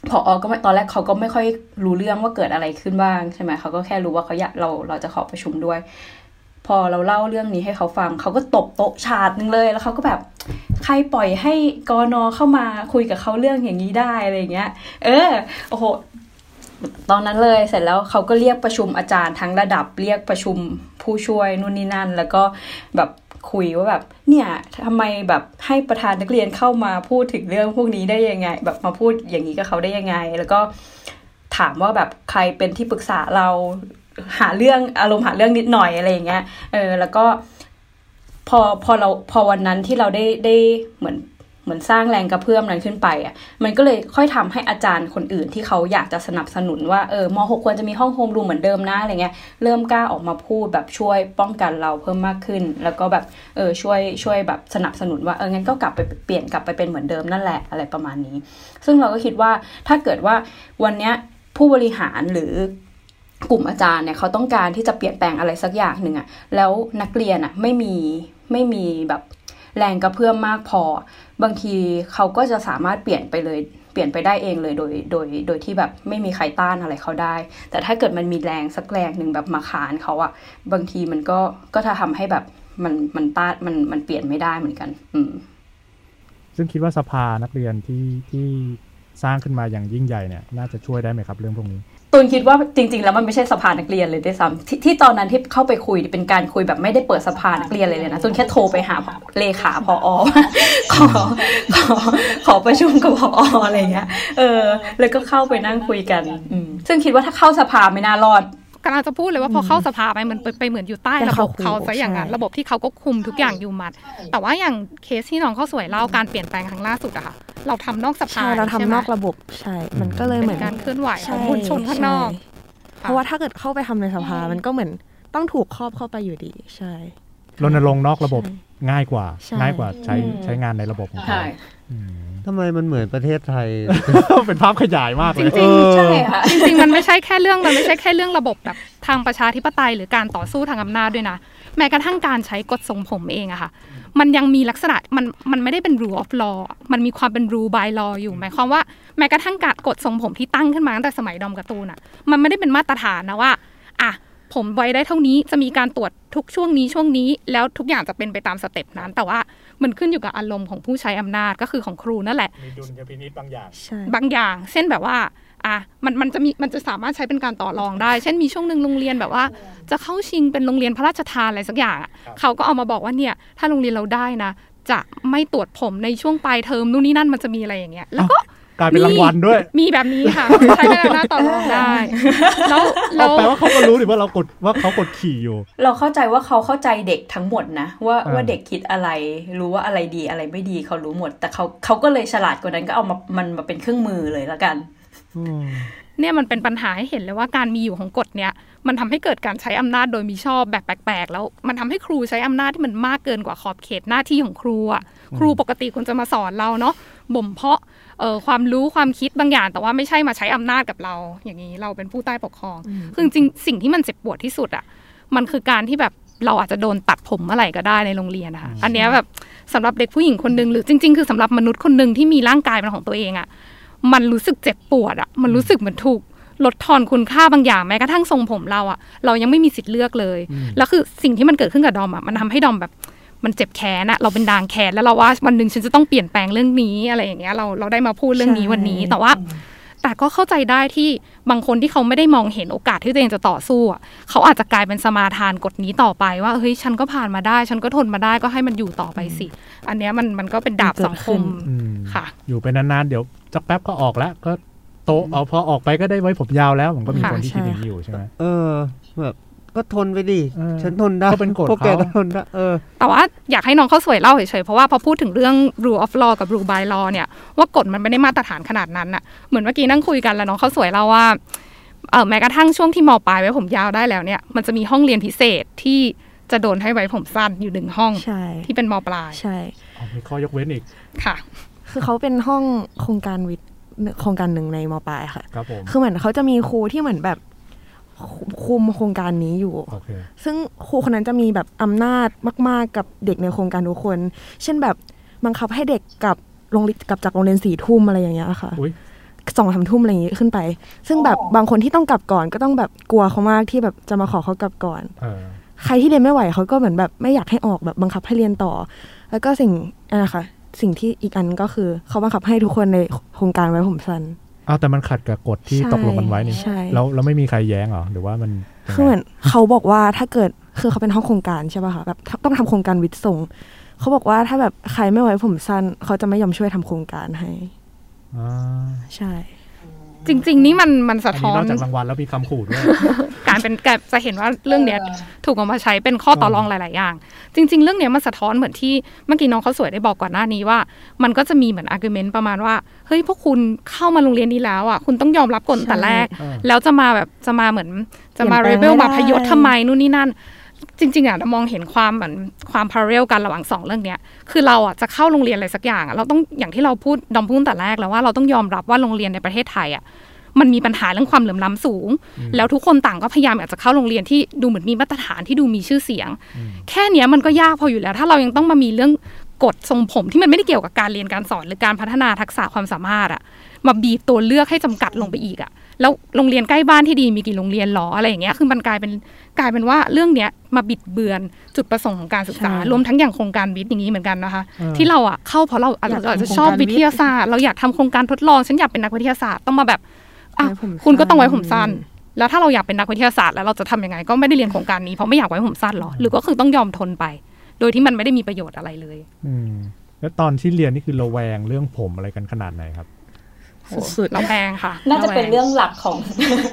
พออก็ตอนแรกเขาก็ไม่ค่อยรู้เรื่องว่าเกิดอะไรขึ้นบ้างใช่ไหมเขาก็แค่รู้ว่าเขาอยากเราเราจะขอประชุมด้วย พอเราเล่าเรื่องนี้ให้เขาฟัง เขาก็ตบโต๊ะฉาดนึงเลย แล้วเขาก็แบบใครปล่อยให้กอนอเข้ามาคุยกับเขาเรื่องอย่างนี้ได้อะไรเงี้ย เออโอ้โหตอนนั้นเลยเสร็จแล้วเขาก็เรียกประชุมอาจารย์ทั้งระดับเรียกประชุมผู้ช่วยนู่นนี่นั่น แล้วก็แบบ คุยว่าแบบ เนี่ยทำไมแบบให้ประธานนักเรียนเข้ามาพูดถึงเรื่องพวกนี้ได้ยังไง แบบมาพูดอย่างนี้กับเขาได้ยังไง แล้วก็ถามว่าแบบใครเป็นที่ปรึกษาเราหาเรื่องอารมณ์หาเรื่องนิดหน่อยอะไรอย่างเงี้ยเออแล้วก็พอพอเราพอวันนั้นที่เราได้ได้เหมือน มือนสร้างแรงกระเพื่อมนั้นขึ้นไปอะมันก็เลยค่อยทำให้อาจารย์คนอื่นที่เขาอยากจะสนับสนุนว่าเออมหกควรจะมีห้องโฮมรูมเหมือนเดิมนะอะไรเงี้ยเริ่มกล้าออกมาพูดแบบช่วยป้องกันเราเพิ่มมากขึ้น แล้วก็แบบเออช่วยช่วยแบบสนับสนุนว่าเอองั้นก็กลับไปเปลี่ยนกลับไปเป็นเหมือนเดิมนั่นแหละอะไรประมาณนี้ ซึ่งเราก็คิดว่าถ้าเกิดว่าวันเนี้ยผู้บริหารหรือกลุ่มอาจารย์เนี่ยเขาต้องการที่จะเปลี่ยนแปลงอะไรสักอย่างหนึ่งอะแล้วนักเรียนอะไม่มีไม่มีแบบแรงกระเพื่อมมากพอ บางทีเขาก็จะสามารถเปลี่ยนไปเลยเปลี่ยนไปได้เองเลยโดยโดยโดยที่แบบไม่มีใครต้านอะไรเขาได้ แต่ถ้าเกิดมันมีแรงสักแรงหนึ่งแบบมาขานเขาอะบางทีมันก็ก็จะทำให้แบบมันมันต้านมันมันเปลี่ยนไม่ได้เหมือนกัน อืม ซึ่งคิดว่าสภานักเรียนที่ที่สร้างขึ้นมาอย่างยิ่งใหญ่เนี่ย น่าจะช่วยได้ไหมครับ เรื่องพวกนี้ ตูนคิดว่าจริง ๆ แล้วมันไม่ใช่สภานักเรียนเลยด้วยซ้ำทที่ตอนนั้นที่เข้าไปคุยเป็นการคุยแบบไม่ได้เปิดสภานักเรียนเลยเลยนะตูนแค่โทรไปหาเลขาพออขอขอขอประชุมกับพออะไรเงี้ยเออ แล้วก็เข้าไปนั่งคุยกันอืมซึ่งคิดว่าถ้าเข้าสภาไม่น่ารอดกำลังจะพูดเลยว่าพอเข้าสภาไปมันไปไปเหมือนอยู่ใต้แต่ระบบเขาเขาคุมซะอย่างนั้นใช่ระบบที่เขาก็คุมทุกอย่างอยู่หมัด แต่ว่าอย่างเคสที่น้องเข้าสวยเล่าการเปลี่ยนแปลงครั้งล่าสุดอะค่ะ เราทำนอกสภาใช่เราทำใช่ไหมนอกระบบใช่ มันก็เลยเหเป็มือนนการเคลื่อนไหวขใช่องมวลชนข้างนอกใช่เพราะว่าถ้าเกิดเข้าไปทำในสภามันก็เหมือนต้องถูกครอบเข้าไปอยู่ดีใช่รณรงค์นอกระบบใช่ง่ายกว่าใช่ง่ายกว่าใช้อืมใช้งานในระบบของเขาใช่อืมทำไมมันเหมือนประเทศไทย เป็นภาพขยายมากจเลยริงๆใช่ค่ะจริงๆ มันไม่ใช่แค่เรื่องมันไม่ใช่แค่เรื่องระบบแบบทางประชาธิปไตยหรือการต่อสู้ทางอำนาจด้วยนะ แม้กระทั่งการใช้กฎทรงผมเองอะค่ะ มันยังมีลักษณะมันมันไม่ได้เป็น rule of law อะมันมีความเป็น rule by law อยู่หมายความว่าแม้กระทั่งการกฎทรงผมที่ตั้งขึ้นมาตั้งแต่สมัยดอมการ์ตูนอะมันไม่ได้เป็นมาตรฐานนะว่าอะผมไว้ได้เท่านี้จะมีการตรวจทุกช่วงนี้ช่วงนี้ แล้วทุกอย่างจะเป็นไปตามสเต็ปนั้น แต่ว่ามันขึ้นอยู่กับอารมณ์ของผู้ใช้อำนาจก็คือของครูนั่นแหละมีดุลยพินิจบางอย่างใช่บางอย่าง เช่นแบบว่า อะมันมันจะมีมันจะสามารถใช้เป็นการต่อรองได้ เช่นมีช่วงหนึ่งโรงเรียนแบบว่า จะเข้าชิงเป็นโรงเรียนพระราชทานอะไรสักอย่างอะครับเขาก็เอามาบอกว่าเนี่ยถ้าโรงเรียนเราได้นะ จะไม่ตรวจผมในช่วงปลายเทอมนู่นนี่นั่นมันจะมีอะไรอย่างเงี้ยแล้วก็กลายเป็นรางวัลด้วย มีแบบนี้ค่ะ ใช้เป็นอำนาจต่อรองได้แล้วแล้เอาวแปลว่าเขาก็รู้ดิว่าเรากดว่าเขากดขี่อยู่ เราเข้าใจว่าเขาเข้าใจเด็กทั้งหมดนะว่าอ่าว่าเด็กคิดอะไร รู้ว่าอะไรดีอะไรไม่ดีเขารู้หมด แต่เขาเขาก็เลยฉลาดกว่านั้นก็เอามามันมาเป็นเครื่องมือเลยละกัน เนี่ยมันเป็นปัญหาให้เห็นเลยว่าการมีอยู่ของกฎเนี่ยมันทำให้เกิดการใช้อำนาจโดยมีชอบแบบแปลกๆ แล้วมันทำให้ครูใช้อำนาจที่มันมากเกินกว่าขอบเขตหน้าที่ของครูอะครูปกติควรจะมาสอนเราเนาะบ่มเพาะเอ่อความรู้ความคิดบางอย่าง แต่ว่าไม่ใช่มาใช้อำนาจกับเรา อย่างนี้เราเป็นผู้ใต้ปกครองคือจริงๆสิ่งที่มันเจ็บปวดที่สุดอะมันคือการที่แบบเราอาจจะโดนตัดผมเมื่อไหร่ก็ได้ในโรงเรียนนะคะอันเนี้ยแบบสำหรับเด็กผู้หญิงคนหนึ่งหรือจริง ๆ คือสำหรับมนุษย์คนหนึ่งที่มีร่างกายเป็นของตัวเองอะ มันรู้สึกเจ็บปวดอะมันรู้สึกเหมือนถูกลดทอนคุณค่าบางอย่างแม้กระทั่งทรงผมเราอะเรายังไม่มีสิทธิ์เลือกเลย แล้วคือสิ่งที่มันเกิดขึ้นกับดอมอะมันทำให้ดอมแบบมันเจ็บแค้นอะเราเป็นดางแค้นแล้วเราว่าวันหนึ่งฉันจะต้องเปลี่ยนแปลงเรื่องนี้อะไรอย่างเงี้ยเราเราได้มาพูดเรื่องนี้ใช่วันนี้แต่ว่า แต่ก็เข้าใจได้ที่บางคนที่เขาไม่ได้มองเห็นโอกาสที่ตัวเองจะต่อสู้อะเขาอาจจะกลายเป็นสมาทานกฎนี้ต่อไปว่าเฮ้ยฉันก็ผ่านมาได้ ฉันก็ทนมาได้ก็ให้มันอยู่ต่อไปสิ อันเนี้ยมันมันก็เป็นดาบสังคมอืมค่ะ อยู่ไปนานๆเดี๋ยวจักแป๊บก็ออกแล้วก็โตเอาพอออกไปก็ได้ไว้ผมยาวแล้วผมก็มีค่ะคนที่คิดใช่อย่างนี้อยู่ใช่ไหมเออแบบ ก็ทนไปดิเออฉันทนได้ก็เป็นกฎพวกแกเขาก็ทนได้เออแต่ว่าอยากให้น้องเขาสวยเล่าเฉยๆเพราะว่าพอพูดถึงเรื่อง rule of law กับ rule by law เนี่ยว่ากฎมันไม่ได้มาตรฐานขนาดนั้นน่ะเหมือนเมื่อกี้นั่งคุยกันแล้วน้องเขาสวยเล่าว่าเออแม้กระทั่งช่วงที่มปลายไว้ผมยาวได้แล้วเนี่ยมันจะมีห้องเรียนพิเศษที่จะโดนให้ไว้ผมสั้นอยู่หนึ่งห้องใช่ที่เป็นมปลายใช่อ๋อมีข้อยกเว้นอีกค่ะ คือเขาเป็นห้องโครงการวิทย์โครงการหนึ่งในมปลายค่ะ ครับผม คือเหมือนเขาจะมีครูที่เหมือนแบบ คุมโครงการนี้อยู่โอเคซึ่งครูคนนั้นจะมีแบบอำนาจมาก ๆ กับเด็กในโครงการทุกคน เช่นแบบบังคับให้เด็กกลับโรงเรียนกลับจากโรงเรียนสี่ทุ่มอะไรอย่างเงี้ยค่ะอุ๊ยสองสามทุ่มอะไรอย่างงี้ขึ้นไป ซึ่งแบบบางคนที่ต้องกลับก่อนก็ต้องแบบกลัวเขามากที่แบบจะมาขอเขากลับก่อนเออใครที่เรียนไม่ไหวเขาก็เหมือนแบบไม่อยากให้ออกแบบบังคับให้เรียนต่อ แล้วก็สิ่งอะค่ะสิ่งที่อีกอันก็คือเขาบังคับให้ทุกคนในโครงการไว้ผมสั้นเอาแต่มันขัดกับกฎที่ใช่ตกลงกันไว้นี่ใช่แล้วแล้วไม่มีใครแย้งเหรอหรือว่ามันยังไงคือเหมือนเขาบอกว่าถ้าเกิดคือเขาเป็นห้องโครงการใช่ป่ะคะแบบต้องทำโครงการวิทย์ส่งเขาบอกว่าถ้าแบบใครไม่ไว้ผมสั้น เขาจะไม่ยอมช่วยทำโครงการให้อ่าใช่ จริง ๆ นี่มันมันอัสะนท้นี้อนนอกจากรรางวัลแล้วมีคำขู่ด้วยการเป็นการจะเห็นว่าเรื่องเนี้ยถูกเอามาใช้เป็นข้อต่อรองหลาย ๆ อย่าง จริง ๆ เรื่องเนี้ยมันสะท้อนเหมือนที่เมื่อกี้น้องข้าวสวยได้บอกก่อนหน้านี้ว่า มันก็จะมีเหมือน argument ประมาณว่าเฮ้ยพวกคุณเข้ามาโรงเรียนนี้แล้วอะคุณต้องยอมรับกฎตั้งแต่แรกใช่แล้วจะมาแบบจะมาเหมือนจะมาเปเรลี่ยนแปเบลงลไม่มาได้พยศทำไมนู่นนี่นั่น จริง ๆอะเรามองเห็นความเหมือนความ parallel กันระหว่างสองเรื่องเนี้ยคือเราอะจะเข้าโรงเรียนอะไรสักอย่างอะเราต้องอย่างที่เราพูดดอมพูดตั้งแต่แรกแล้วว่าเราต้องยอมรับว่าโรงเรียนในประเทศไทยอะมันมีปัญหาเรื่องความเหลื่อมล้ำสูง แล้วทุกคนต่างก็พยายามอยากจะเข้าโรงเรียนที่ดูเหมือนมีมาตรฐานที่ดูมีชื่อเสียง แค่เนี้ยมันก็ยากพออยู่แล้ว ถ้าเรายังต้องมามีเรื่องกฎทรงผมที่มันไม่ได้เกี่ยวกับการเรียนการสอนหรือการพัฒนาทักษะความสามารถอะ มาบีบตัวเลือกให้จำกัดลงไปอีกอะแล้วโรงเรียนใกล้บ้านที่ดีมีกี่โรงเรียนหรออะไรอย่างเงี้ยคือมันกลายเป็นกลายเป็นว่าเรื่องเนี้ยมาบิดเบือนจุดประสงค์ของการศึกษาใช่รวมทั้งอย่างโครงการวิทย์อย่างนี้เหมือนกันนะคะเออที่เราอะเข้าเพราะเราอาจอยากจะอาจจะทำชอบโครงการวิวิทย์ทยาศาสตร์เราอยากทำโครงการทดลองฉันอยากเป็นนักวิทยาศาสตร์ต้องมาแบบอะไว้ผมคุณก็ต้องไว้ผมสั้สั้นนแล้วถ้าเราอยากเป็นนักวิทยาศาสตร์แล้วเราจะทำยังไง ก็ไม่ได้เรียนโครงการนี้เพราะไม่อยากไว้ผมสั้นหรอหรือก็คือต้องยอมทนไป โดยที่มันไม่ได้มีประโยชน์อะไรเลย อืมแล้วตอนที่เรียนนี่คือระแวงเรื่องผมอะไรกันขนาดไหนครับ สุดๆเราแพงค่ะ น่าจะเป็นเรื่องหลักของ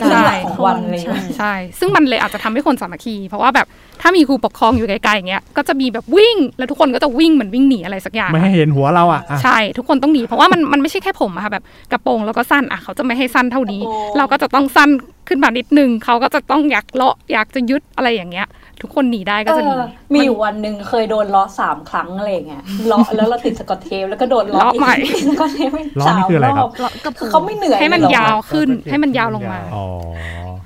ใช่เรื่องหลักของวันเลยใช่ใช่ซึ่งมันเลยอาจจะทำให้คนสามัคคี เพราะว่าแบบถ้ามีครูปกครองอยู่ไกลๆอย่างเงี้ยก็จะมีแบบวิ่ง แล้วทุกคนก็จะวิ่งเหมือนวิ่งหนีอะไรสักอย่างไม่ให้เห็นหัวเราอะอะใช่ทุกคนต้องหนีเพราะว่ามันมันไม่ใช่แค่ผมอะค่ะแบบกระโปรงแล้วก็สั้นอะเขาจะไม่ให้สั้นเท่านี้โอ้เราก็จะต้องสั้นขึ้นมานิดนึงเขาก็จะต้องอยากเลาะอยากจะยึดอะไรอย่างเงี้ย ทุกคนหนีได้ก็จะหนีเออมีอยู่วันหนึ่งเคยโดนล้อสามครั้งอะไรอย่างเงี้ยล้อแล้วเราติดสกอตเทปแล้วก็โดนล้อล้ออีกใหม่ติดสกอตเทปล้อนี่คืออะไรครับสามอบคือเขาไม่เหนื่อยให้มันเรอยาวขึ้นให้มันยาวลงมาอ๋อ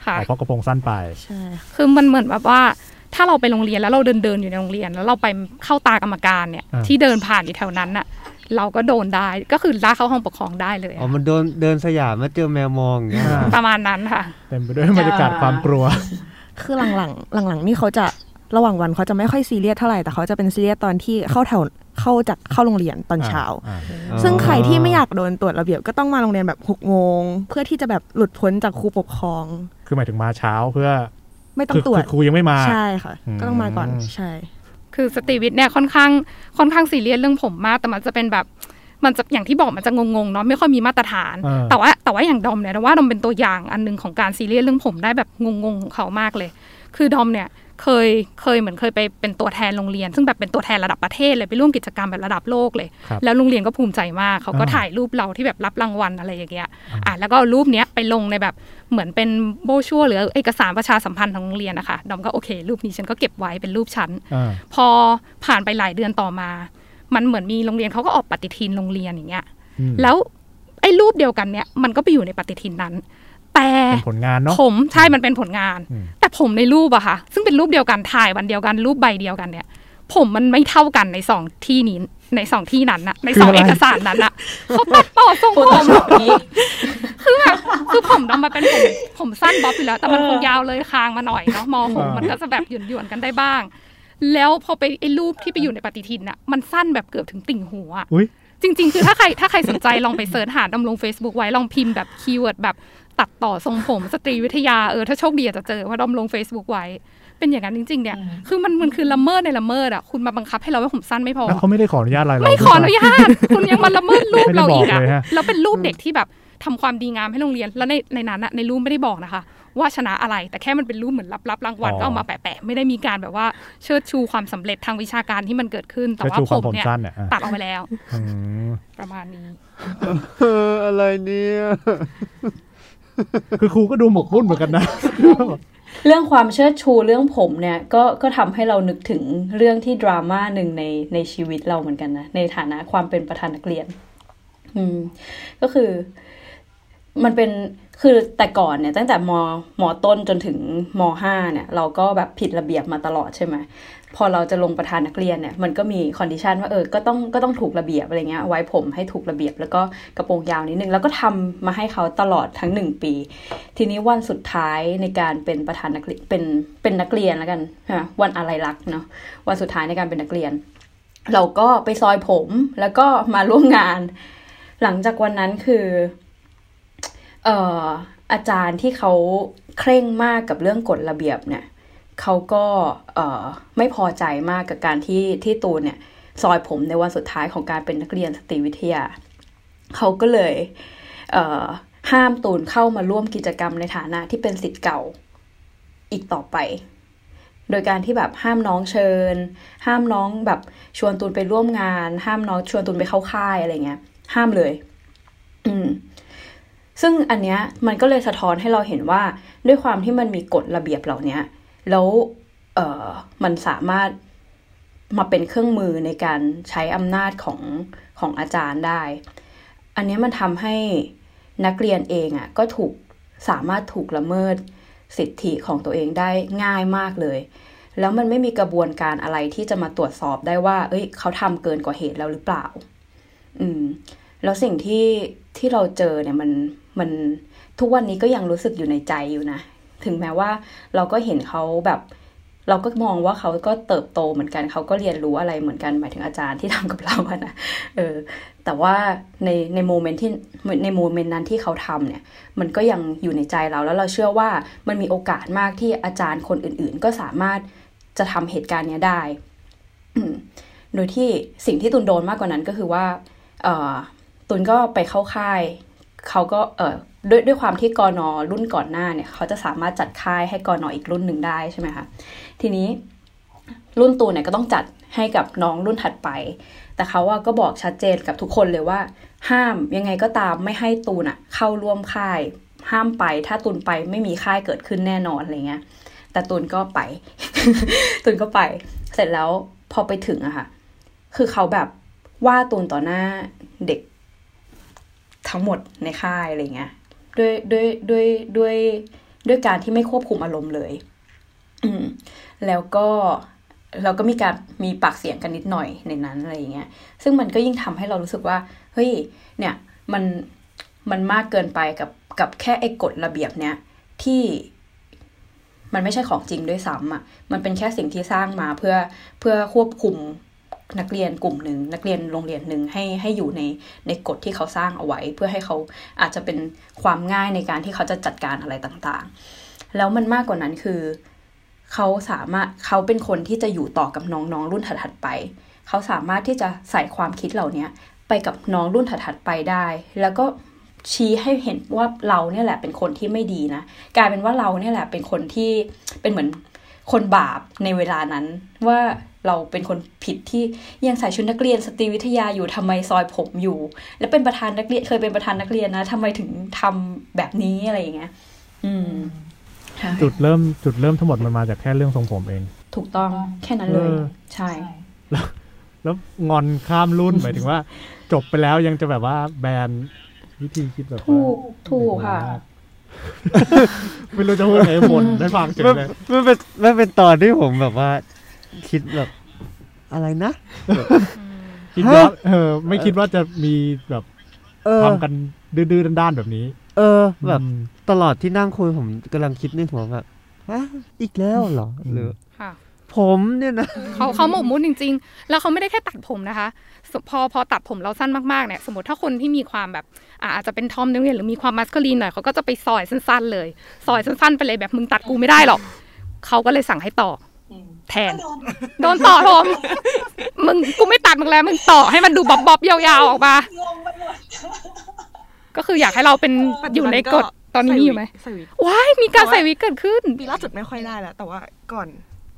ค่ะอ๋อเพราะกระโปรงสั้นไปใช่คือมันเหมือนแบบว่าถ้าเราไปโรงเรียนแล้วเราเดินเดินๆอยู่ในโรงเรียน แล้วเราไปเข้าตากรรมการเนี่ยอ่าที่เดินผ่านอยู่แถวนั้นน่ะ เราก็โดนได้ก็คือลากเข้าห้องปกครองได้เลยอ๋อมันโดนเดินสยามมาเจอแมวมองอย่างเงี้ยอ่าประมาณนั้นค่ะเต็มไปด้วยบรรยากาศความกลัว คือหลังๆหลังๆนี่เขาจะระหว่างวันเขาจะไม่ค่อยซีเรียสเท่าไหร่แต่เขาจะเป็นซีเรียสตอนที่เข้าแถวเข้าจากเข้าโรงเรียนตอนเช้าอ่าอ๋อซึ่งใครที่ไม่อยากโดนตรวจระเบียบก็ต้องมาโรงเรียนแบบหกโมงเพื่อที่จะแบบหลุดพ้นจากครูปกครอง คือหมายถึงมาเช้าเพื่อ ไม่ต้องตรวจ คือครูยังไม่มาใช่ค่ะอืมก็ต้องมาก่อนใช่ คือสตรีวิทย์เนี่ยค่อนข้างค่อนข้างซีเรียสเรื่องผมมากแต่มันจะเป็นแบบ มันจะอย่างที่บอกมันจะงงๆเนาะไม่ค่อยมีมาตรฐานเออแต่ว่าแต่ว่าอย่างดอมเนี่ยเราว่าดอมเป็นตัวอย่างอันหนึ่งของการซีเรียสเรื่องผมได้แบบงงๆของเขามากเลย คือดอมเนี่ยเคยเคยเหมือนเคยไปเป็นตัวแทนโรงเรียน ซึ่งแบบเป็นตัวแทนระดับประเทศเลยไปร่วมกิจกรรมแบบระดับโลกเลยครับแล้วโรงเรียนก็ภูมิใจมาก เขาก็อ่าถ่ายรูปเราที่แบบรับรางวัลอะไรอย่างเงี้ยอะแล้วก็เอารูปเนี้ยไปลงในแบบเหมือนเป็นโบชัวหรือเอกสารประชาสัมพันธ์ของโรงเรียนนะคะดอมก็โอเค รูปนี้ฉันก็เก็บไว้เป็นรูปฉันอ่าพอผ่านไปหลายเดือนต่อมา มันเหมือนมีโรงเรียนเขาก็ออกปฏิทินโรงเรียนอย่างเงี้ยอืมแล้วไอ้รูปเดียวกันเนี่ยมันก็ไปอยู่ในปฏิทินนั้น แต่เป็นผลงานเนาะผมใช่มันเป็นผลงานอืมแต่ผมในรูปอะค่ะ ซึ่งเป็นรูปเดียวกันถ่ายวันเดียวกันรูปใบเดียวกันเนี่ย ผมมันไม่เท่ากันในสองที่นี้ในสองที่นั้นอะในสองเอกสารนั้นอะเขาตัดต่อทรงผม พูดตรงนี้คือแบบคือผมดอมมาเป็นผมผมสั้นบ๊อบอยู่แล้ว แต่มันคงยาวเลยคางมาหน่อยเนาะมอผมมันก็จะแบบหย่อนๆกันได้บ้าง แล้วพอไปไอ้รูปที่ไปอยู่ในปฏิทินอะมันสั้นแบบเกือบถึงติ่งหูอะอุ้ยจริง ๆ คือถ้าใครถ้าใครสนใจลองไป search หาดอมลง Facebook ไว้ลองพิมพ์แบบ keyword แบบตัดต่อทรงผมสตรีวิทยาเออถ้าโชคดีอาจจะเจอว่าดอมลง Facebook ไว้ เป็นอย่างนั้นจริง ๆ เนี่ย คือมันมันคือละเมิดในละเมิดอะคุณมาบังคับให้เราว่าผมสั้นไม่พอแล้วเขาไม่ได้ขออนุญาตอะไรเราไม่ขออนุญาตคุณยังมาละเมิดรูปเราอีกอะไม่ได้บอกเลยฮะแล้วเป็นรูปเด็กที่แบบทำความดีงามให้โรงเรียนแล้วในในนั้นอะในรูปไม่ได้บอกนะคะ ว่าชนะอะไร แต่แค่มันเป็นรูปเหมือนรับรับรางวัลก็เอามาแปะๆไม่ได้มีการแบบว่าเชิดชูความสำเร็จทางวิชาการที่มันเกิดขึ้น แต่จะว่าชูคผวามมผมเนี่ยสั้นเนี่ยอะตัดออกไปแล้วอืมประมาณนี้เอออะไรเนี่ยคือครูก็ดูหมกมุ่นเหมือนกันนะเรื่องความเชิดชูเรื่องผมเนี่ยก็ก็ทำให้เรานึกถึงเรื่องที่ดราม่าหนึ่งในในชีวิตเราเหมือนกันนะ ในฐานะความเป็นประธานนักเรียน อืม ก็คือ มันเป็น คือแต่ก่อนเนี่ยตั้งแต่ม.ต้นจนถึงม.ห้าเนี่ยเราก็แบบผิดระเบียบมาตลอดใช่ไหมพอเราจะลงประธานนักเรียนเนี่ยมันก็มี condition ว่าเออก็ต้องก็ต้องถูกระเบียบอะไรเงี้ยไว้ผมให้ถูกระเบียบแล้วก็กระโปรงยาวนิดนึงแล้วก็ทำมาให้เขาตลอดทั้งหนึ่งปี ทีนี้วันสุดท้ายในการเป็นประธานนักเรียนเป็นเป็นนักเรียนแล้วกันใช่ไหมวันอะไรรักเนาะวันสุดท้ายในการเป็นนักเรียน เราก็ไปซอยผมแล้วก็มาร่วมงาน หลังจากวันนั้นคือ เอ่ออาจารย์ที่เขาเคร่งมากกับเรื่องกฎระเบียบเนี่ยเขาก็เอ่อไม่พอใจมากกับการที่ที่ตูนเนี่ยซอยผมในวันสุดท้ายของการเป็นนักเรียนสตรีวิทยา เขาก็เลยเอ่อห้ามตูนเข้ามาร่วมกิจกรรมในฐานะที่เป็นสิทธิ์เก่าอีกต่อไป โดยการที่แบบห้ามน้องเชิญ ห้ามน้องแบบชวนตูนไปร่วมงาน ห้ามน้องชวนตูนไปเข้าค่ายอะไรเงี้ย ห้ามเลย อืม ซึ่งอันเนี้ยมันก็เลยสะท้อนให้เราเห็นว่าด้วยความที่มันมีกฎระเบียบเหล่านี้แล้วเออมันสามารถมาเป็นเครื่องมือในการใช้อำนาจของของอาจารย์ได้ อันเนี้ยมันทำให้นักเรียนเองอะ่ะก็ถูกสามารถถูกละเมิดสิทธิของตัวเองได้ง่ายมากเลย แล้วมันไม่มีกระบวนการอะไรที่จะมาตรวจสอบได้ว่า เอ้ย เขาทำเกินกว่าเหตุแล้วหรือเปล่า อืม แล้วสิ่งที่ที่เราเจอเนี่ยมัน มันทุกวันนี้ก็ยังรู้สึกอยู่ในใจอยู่นะ ถึงแม้ว่าเราก็เห็นเขาแบบ เราก็มองว่าเขาก็เติบโตเหมือนกันเขาก็เรียนรู้อะไรเหมือนกันหมายถึงอาจารย์ที่ทำกับเราอะนะเออ แต่ว่าในในโมเมนต์ที่ในโมเมนต์นั้นที่เขาทำเนี่ย มันก็ยังอยู่ในใจเราแล้วเราเชื่อว่ามันมีโอกาสมากที่อาจารย์คนอื่น ๆ ก็สามารถจะทำเหตุการณ์เนี้ยได้โดยที่สิ่งที่ตุนโดนมากกว่านั้นก็คือว่าเออตุนก็ไปเข้าค่าย เขาก็เออด้วยด้วยความที่กอนอรุ่นก่อนหน้าเนี่ย เขาจะสามารถจัดค่ายให้กอนออีกรุ่นหนึ่งได้ใช่ไหมคะทีนี้รุ่นตูนเนี่ยก็ต้องจัดให้กับน้องรุ่นถัดไป แต่เขาว่าก็บอกชัดเจนกับทุกคนเลยว่า ห้ามยังไงก็ตามไม่ให้ตูนอะเข้าร่วมค่าย ห้ามไปถ้าตูนไปไม่มีค่ายเกิดขึ้นแน่นอนอะไรเงี้ยแต่ตูนก็ไป ตูนก็ไป เสร็จแล้วพอไปถึงอะค่ะ คือเขาแบบว่าตูนต่อหน้าเด็ก ทั้งหมดในค่ายอะไรเงี้ยด้วยด้วยด้วยด้วยด้วยการที่ไม่ควบคุมอารมณ์เลย อืมแล้วก็เราก็มีการมีปากเสียงกันนิดหน่อยในนั้นอะไรอย่างเงี้ย ซึ่งมันก็ยิ่งทำให้เรารู้สึกว่า เฮ้ย เนี่ย มัน มันมากเกินไปกับ กับแค่ไอ้กฎระเบียบเนี้ย ที่มันไม่ใช่ของจริงด้วยซ้ำอะ มันเป็นแค่สิ่งที่สร้างมาเพื่อ เพื่อควบคุม นักเรียนกลุ่มหนึ่งนักเรียนโรงเรียนหนึ่งให้ให้อยู่ในในกฎที่เขาสร้างเอาไว้ เพื่อให้เขาอาจจะเป็นความง่ายในการที่เขาจะจัดการอะไรต่างๆ แล้วมันมากกว่านั้นคือเขาสามารถเขาเป็นคนที่จะอยู่ต่อกับน้องๆรุ่นถัดๆไป เขาสามารถที่จะใส่ความคิดเหล่านี้ไปไปกับน้องรุ่นถัดๆไปได้ แล้วก็ชี้ให้เห็นว่าเราเนี่ยแหละเป็นคนที่ไม่ดีนะกลายเป็นว่าเราเนี่ยแหละเป็นคนที่เป็นเหมือนคนบาปในเวลานั้นว่า เราเป็นคนผิดที่ยังใส่ชุดนักเรียนสตรีวิทยาอยู่ทำไมซอยผมอยู่ แล้วเป็นประธานนักเรียนเคยเป็นประธานนักเรียนนะทำไมถึงทำแบบนี้อะไรอย่างเงี้ยอืมใช่จุดเริ่มจุดเริ่มทั้งหมดมันมาจากแค่เรื่องทรงผมเอง ถูกต้องแค่นั้นเลยเออใช่แล้วงอนข้ามรุ่นหมายถึงว่า จบไปแล้วยังจะแบบว่าแบนวิธีคิดแบบว่าถูกถูกค่ะไม่รู้จะพูดไงบนได้ฟังเฉยมันเลยมันเป็นมันเป็นตอนที่ผมแบบว่า คิดแบบอะไรนะคิดว่าเออ ไม่คิดว่าจะมีแบบเออทำกันดื้อๆด้านๆแบบนี้ เออ แบบอืมตลอดที่นั่งคุยผมกำลังคิดในหัวแบบฮะอีกแล้วเหรอหรือค่ะผมเนี่ยนะเขาเขาหมกมุ่นจริง ๆ แล้วเขาไม่ได้แค่ตัดผมนะคะสพอพอตัดผมเราสั้นมากๆเนี่ยสมมติถ้าคนที่มีความแบบอ่าอาจจะเป็นทอมนักเรียนหรือมีความมัสคลีนหน่อยเขาก็จะไปซอยสั้น ๆ เลยซอยสั้นๆไปเลยแบบมึงตัดกูไม่ได้หรอกเขาก็เลยสั่งให้ต่ออ แทน โดนต่อผมมึงกูไม่ตัดมึงแล้วมึงต่อให้มันดูบ๊อบบ๊อบๆยาวๆออกมาก็คืออยากให้เราเป็นอยู่ในกฎตอนนี้มีอยู่ไหมใส่วิกว้ายมีการใส่วิกเกิดขึ้น ปีล่าสุดไม่ค่อยได้แล้วแต่ว่าก่อน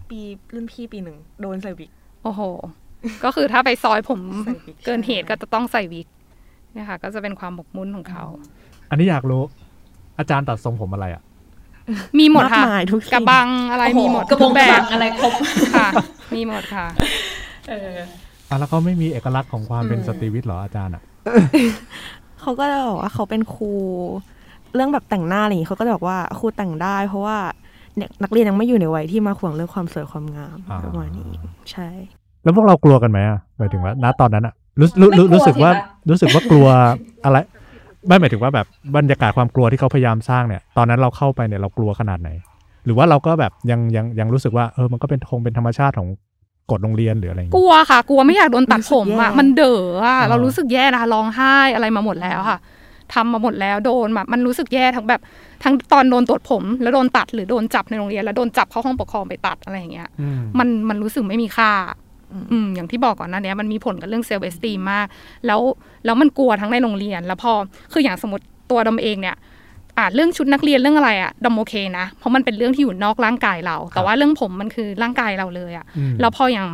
ปีรุ่นพี่ปีหนึ่งโดนใส่วิก โอ้โห ก็คือถ้าไปซอยผมใส่วิกเกินเหตุก็จะต้องใส่วิกเนี่ยค่ะ ก็จะเป็นความหมกมุ่นของเขา อันนี้อยากรู้ อาจารย์ตัดทรงผมอะไรอะ มีหมดค่ะากมายทุกสิ่งกระบังอะไรมีหมดกระบงทุกระแบบับงอะไรครบค่ะ มีหมดค่ะ เอออะแล้วเขาไม่มีเอกลักษณ์ของความเป็นสตรีวิทย์เหรออาจารย์อะเขาก็จะบอกว่าเขาเป็นครู เรื่องแบบแต่งหน้าอะไรอย่างงี้เขาก็จะบอกว่าครูแต่งได้ เพราะว่าเนี่ยนักเรียนยังไม่อยู่ในวัยที่มาห่วงเรื่องความสวยความงามอ่าประมาณนี้ใช่ แล้วพวกเรากลัวกันไหมอะหมายถึงว่าณตอนนั้นอะรู้รู้รู้ไม่กลัวรู้สึกว่าสิคะรู้สึกว่ากลัวอะไร ไม่หมายถึงว่าแบบบรรยากาศความกลัวที่เขาพยายามสร้างเนี่ย ตอนนั้นเราเข้าไปเนี่ยเรากลัวขนาดไหน หรือว่าเราก็แบบยังยังยังรู้สึกว่าเออมันก็เป็นคงเป็นธรรมชาติของกฎโรงเรียนหรืออะไรอย่างกเงี้ยลัวค่ะ กลัวไม่อยากโดนตัดผมอะรู้สึกแย่มันเด๋ออะอ่าเรารู้สึกแย่นะคะร้องไห้อะไรมาหมดแล้วค่ะทำมาหมดแล้วโดนแบบมันรู้สึกแย่ทั้งแบบทั้งตอนโดนตรวจผมแล้วโดนตัดหรือโดนจับในโรงเรียน แล้วโดนจับเข้าห้องปกครองไปตัดอะไรอย่างเงี้ย อืมมันมันรู้สึกไม่มีค่า อืมอย่างที่บอกก่อนหน้านี้มันมีผลกับเรื่องเซลล์เอสตีมมาก แล้วแล้วมันกลัวทั้งในโรงเรียน แล้วพอคืออย่างสมมติตัวดอมเองเนี่ยอ่าเรื่องชุดนักเรียนเรื่องอะไรอะดอมโอเคนะ เพราะมันเป็นเรื่องที่อยู่นอกร่างกายเรา แต่ว่าเรื่องผมมันคือร่างกายเราเลยอะอืมแล้วพออย่าง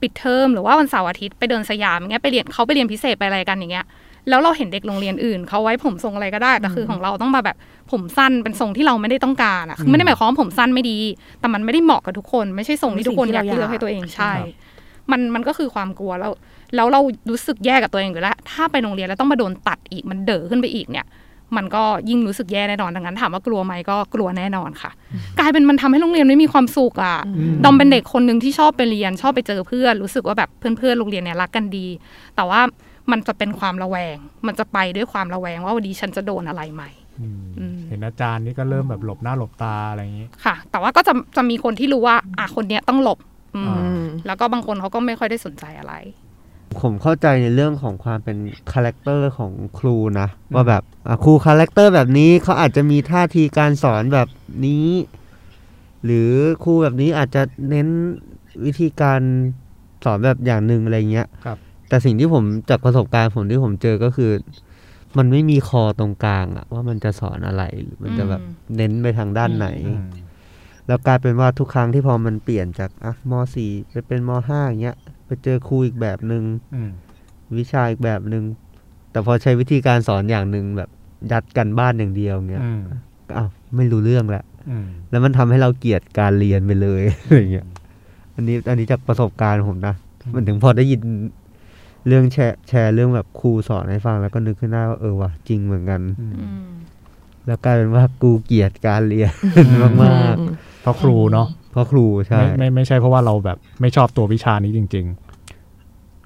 ปิดเทอมหรือว่าวันเสาร์อาทิตย์ไปเดินสยามอย่างเงี้ยไปเรียนเขาไปเรียนพิเศษไปอะไรกันอย่างเงี้ยแล้วเราเห็นเด็กโรงเรียนอื่นเขาไว้ผมทรงอะไรก็ได้แต่คือของเราต้องมาแบบผมสั้นเป็นทรงที่เราไม่ได้ต้องการอะคือไม่ได้หมายความว่าผมสั้นไม่ดี แต่มันไม่ได้เหมาะกับทุกคน ไม่ใช่ทรงที่ทุกคนอยากเลือกให้ตัวเองใช่ มันมันก็คือความกลัวแล้วแล้วเรารู้สึกแย่กับตัวเองอยู่แล้ว ถ้าไปโรงเรียนแล้วต้องมาโดนตัดอีกมันเด๋อขึ้นไปอีกเนี่ย มันก็ยิ่งรู้สึกแย่แน่นอนดังนั้นถามว่ากลัวไหมก็กลัวแน่นอนค่ะ กลายเป็นมันทำให้โรงเรียนไม่มีความสุขอะมดอมเป็นเด็กคนหนึ่งที่ชอบไปเรียนชอบไปเจอเพื่อนรู้สึกว่าแบบเพื่อนๆโรงเรียนเนี่ยรักกันดี แต่ว่ามันจะเป็นความระแวง มันจะไปด้วยความระแวงว่าวันนี้ฉันจะโดนอะไรใหม่อืมอืมเห็นอาจารย์นี่ก็เริ่มแบบหลบหน้าหลบตาอะไรอย่างงี้ ค่ะ แต่ว่าก็จะจะมีคนที่รู้ว่า อะคนเนี้ยต้องหลบอืมอ่าอืม แล้วก็บางคนเขาก็ไม่ค่อยได้สนใจอะไร ผมเข้าใจในเรื่องของความเป็น character ของครูนะ ว่าแบบอะครูคาแรคเตอร์แบบนี้เขาอาจจะมีท่าทีการสอนแบบนี้ หรือครูแบบนี้อาจจะเน้นวิธีการสอนแบบอย่างหนึ่งอะไรเงี้ยครับ แต่สิ่งที่ผมจากประสบการณ์ผมที่ผมเจอก็คือ มันไม่มีคอตรงกลางอะว่ามันจะสอนอะไรหรือมันจะแบบอืมเน้นไปทางด้านไหนอืม แล้วกลายเป็นว่าทุกครั้งที่พอมันเปลี่ยนจากอะมสี่ไปเป็นมห้าอย่างเงี้ย ไปเจอครูอีกแบบหนึง่งอืมวิชาอีกแบบหนึง่งแต่พอใช้วิธีการสอนอย่างหนึ่งแบบยัดกันบ้านอย่างเดียวเงี้ยอืมก็อ้าวไม่รู้เรื่องแหละอืมแล้วมันทำให้เราเกลียดการเรียนไปเลยอะไรเงี้ย อันนี้อันนี้จากประสบการณ์ผมนะ มันถึงพอได้ยินเรื่องแชร์แชร์เรื่องแบบครูสอนให้ฟังแล้วก็นึกขึ้นได้ว่าเออว่ะจริงเหมือนกันอืมอืมแล้วกลายเป็นว่ากูเกลียดการเรียนมาก เพราะครูเนาะๆเพราะครูใช่ไม่ไม่ไม่ใช่เพราะว่าเราแบบไม่ชอบตัววิชานี้จริง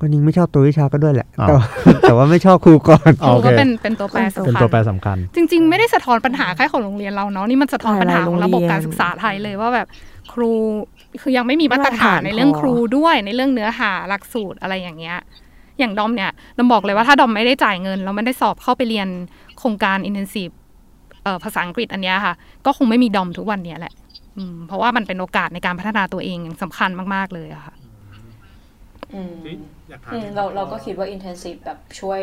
ก็ยิงไม่ชอบตัววิชาก็ด้วยแหละอ้าวแต่ว่าแต่ว่าไม่ชอบครูก่อนครูโอเคก็เป็นเป็นตัวแปรๆสำเป็นคัญตัวแปรสำคัญ จริง ๆ ไม่ได้สะท้อนปัญหาแค่ของโรงเรียนเราเนาะนี่มันสะท้อนปัญหาของระบบการศึกษาไทยเลยว่าแบบครูคือยังไม่มีมาตรฐานในเรื่องครูด้วยในเรื่องเนื้อหาหลักสูตรอะไรอย่างเงี้ย อย่างดอมเนี่ยดอมบอกเลยว่าถ้าดอมไม่ได้จ่ายเงินแล้วไม่ได้สอบเข้าไปเรียนโครงการ intensive เอ่อภาษาอังกฤษอันเนี้ยค่ะ ก็คงไม่มีดอมทุกวันเนี้ยแหละอืม เพราะว่ามันเป็นโอกาสในการพัฒนาตัวเองอย่างสำคัญมาก ๆ เลยอะค่ะอืมอยากถามอืมเราเราก็คิดว่า intensive แบบช่วย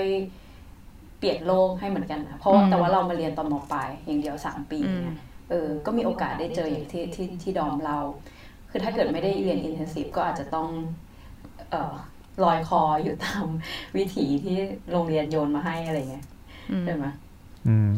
เปลี่ยนโลกให้เหมือนกันนะเพราะว่าอืมแต่ว่าเรามาเรียนตอนมปลายอย่างเดียวสามปีอืมเนี่ยเออก็มีโอกาสได้เจออย่างที่ที่ที่ดอมเรา คือถ้าเกิดไม่ได้เรียน intensive ก็อาจจะต้องเอ่อลอยคออยู่ตามวิถีที่โรงเรียนโยนมาให้อะไรเงี้ยอืมใช่ไหมอืม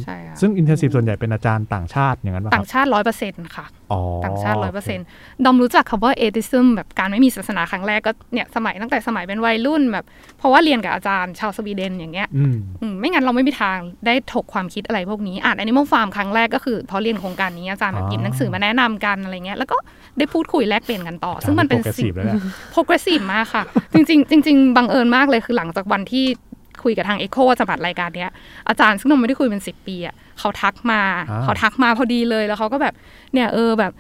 ใช่ค่ะซึ่งอินเทนซีฟส่วนใหญ่เป็นอาจารย์ต่างชาติอย่างนั้นป่ะคต่ารับงชาติร้อยเปอร์เซ็นต์ค่ะอ๋อต่างชาติร้อยเปอร์เซ็นต์ดอมรู้จักคำว่าเอติซึมแบบการไม่มีศาสนาครั้งแรกก็เนี่ยสมัยตั้งแต่สมัยเป็นวัยรุ่นแบบ เพราะว่าเรียนกับอาจารย์ชาวสวีเดนอย่างเงี้ยอืมอืมไม่งั้นเราไม่มีทางได้ถกความคิดอะไรพวกนี้อ่าน Animal Farm ครั้งแรกก็คือเพราะเรียนโครงการนี้อาจารย์แบบอ๋อหยิบหนังสือมาแนะนำกันอะไรเงี้ยแล้วก็ได้พูดคุยแลกเปลี่ยนกันต่อ ซึ่งมันเป็นโปรเกรสสิ่ซีงฟแล้วเนี่ย progressive มากค่ะ จริงๆจริงๆบังเอิญมากเลยคือหลังจากวันที่ คุยกับทาง Echo จะบัดรายการเนี้ยอาจารย์ซึ่งเราไม่ได้คุยเป็นสิบปีอะเขาทักมาอ่าเขาทักมาพอดีเลยแล้วเขาก็แบบเนี่ยเออแบบ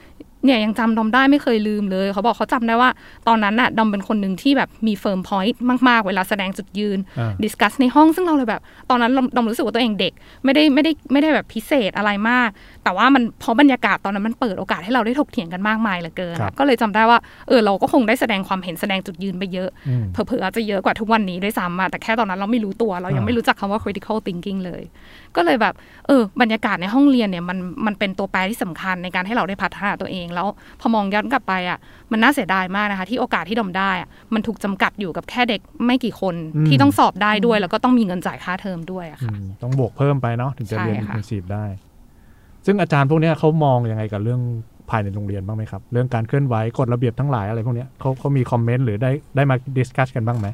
เนี่ยยังจำดอมได้ไม่เคยลืมเลย เขาบอกเขาจำได้ว่า ตอนนั้นน่ะดอมเป็นคนหนึ่งที่แบบมี firm point มาก ๆ เวลาแสดงจุดยืนอ่า discuss ในห้องซึ่งเราเลยแบบ ตอนนั้นเราดอมรู้สึกว่าตัวเองเด็ก ไม่ได้ไม่ได้ไม่ได้แบบพิเศษอะไรมาก แต่ว่ามันเพราะบรรยากาศตอนนั้นมันเปิดโอกาสให้เราได้ถกเถียงกันมากมายเหลือเกินครับก็เลยจำได้ว่าเออเราก็คงได้แสดงความเห็นแสดงจุดยืนไปเยอะอืมเผลอๆอาจจะเยอะกว่าทุกวันนี้ด้วยซ้ำอะแต่แค่ตอนนั้นเราไม่รู้ตัวเรายังอ่าไม่รู้จักคำว่า critical thinking เลย ก็เลยแบบเออบรรยากาศในห้องเรียนเนี่ยมันมันเป็นตัวแปรที่สำคัญในการให้เราได้พัฒนาตัวเอง แล้วพอมองย้อนกลับไปอะมันน่าเสียดายมากนะคะ ที่โอกาสที่ดอมได้อะมันถูกจำกัดอยู่กับแค่เด็กไม่กี่คนอืมที่ต้องสอบได้ด้วย แล้วก็ต้องมีเงินจ่ายค่าเทอมด้วยอะอืค่ะมต้องบวกเพิ่มไปเนาะถึงจะเรียนใช่อินค่ะเทนซีฟได้ ซึ่งอาจารย์พวกเนี้ยเขามองยังไงกับเรื่องภายในโรงเรียนบ้างไหมครับ เรื่องการเคลื่อนไหวกฎระเบียบทั้งหลายอะไรพวกเนี้ยเขาเขามี comment หรือได้ได้มา discuss กันบ้างไหม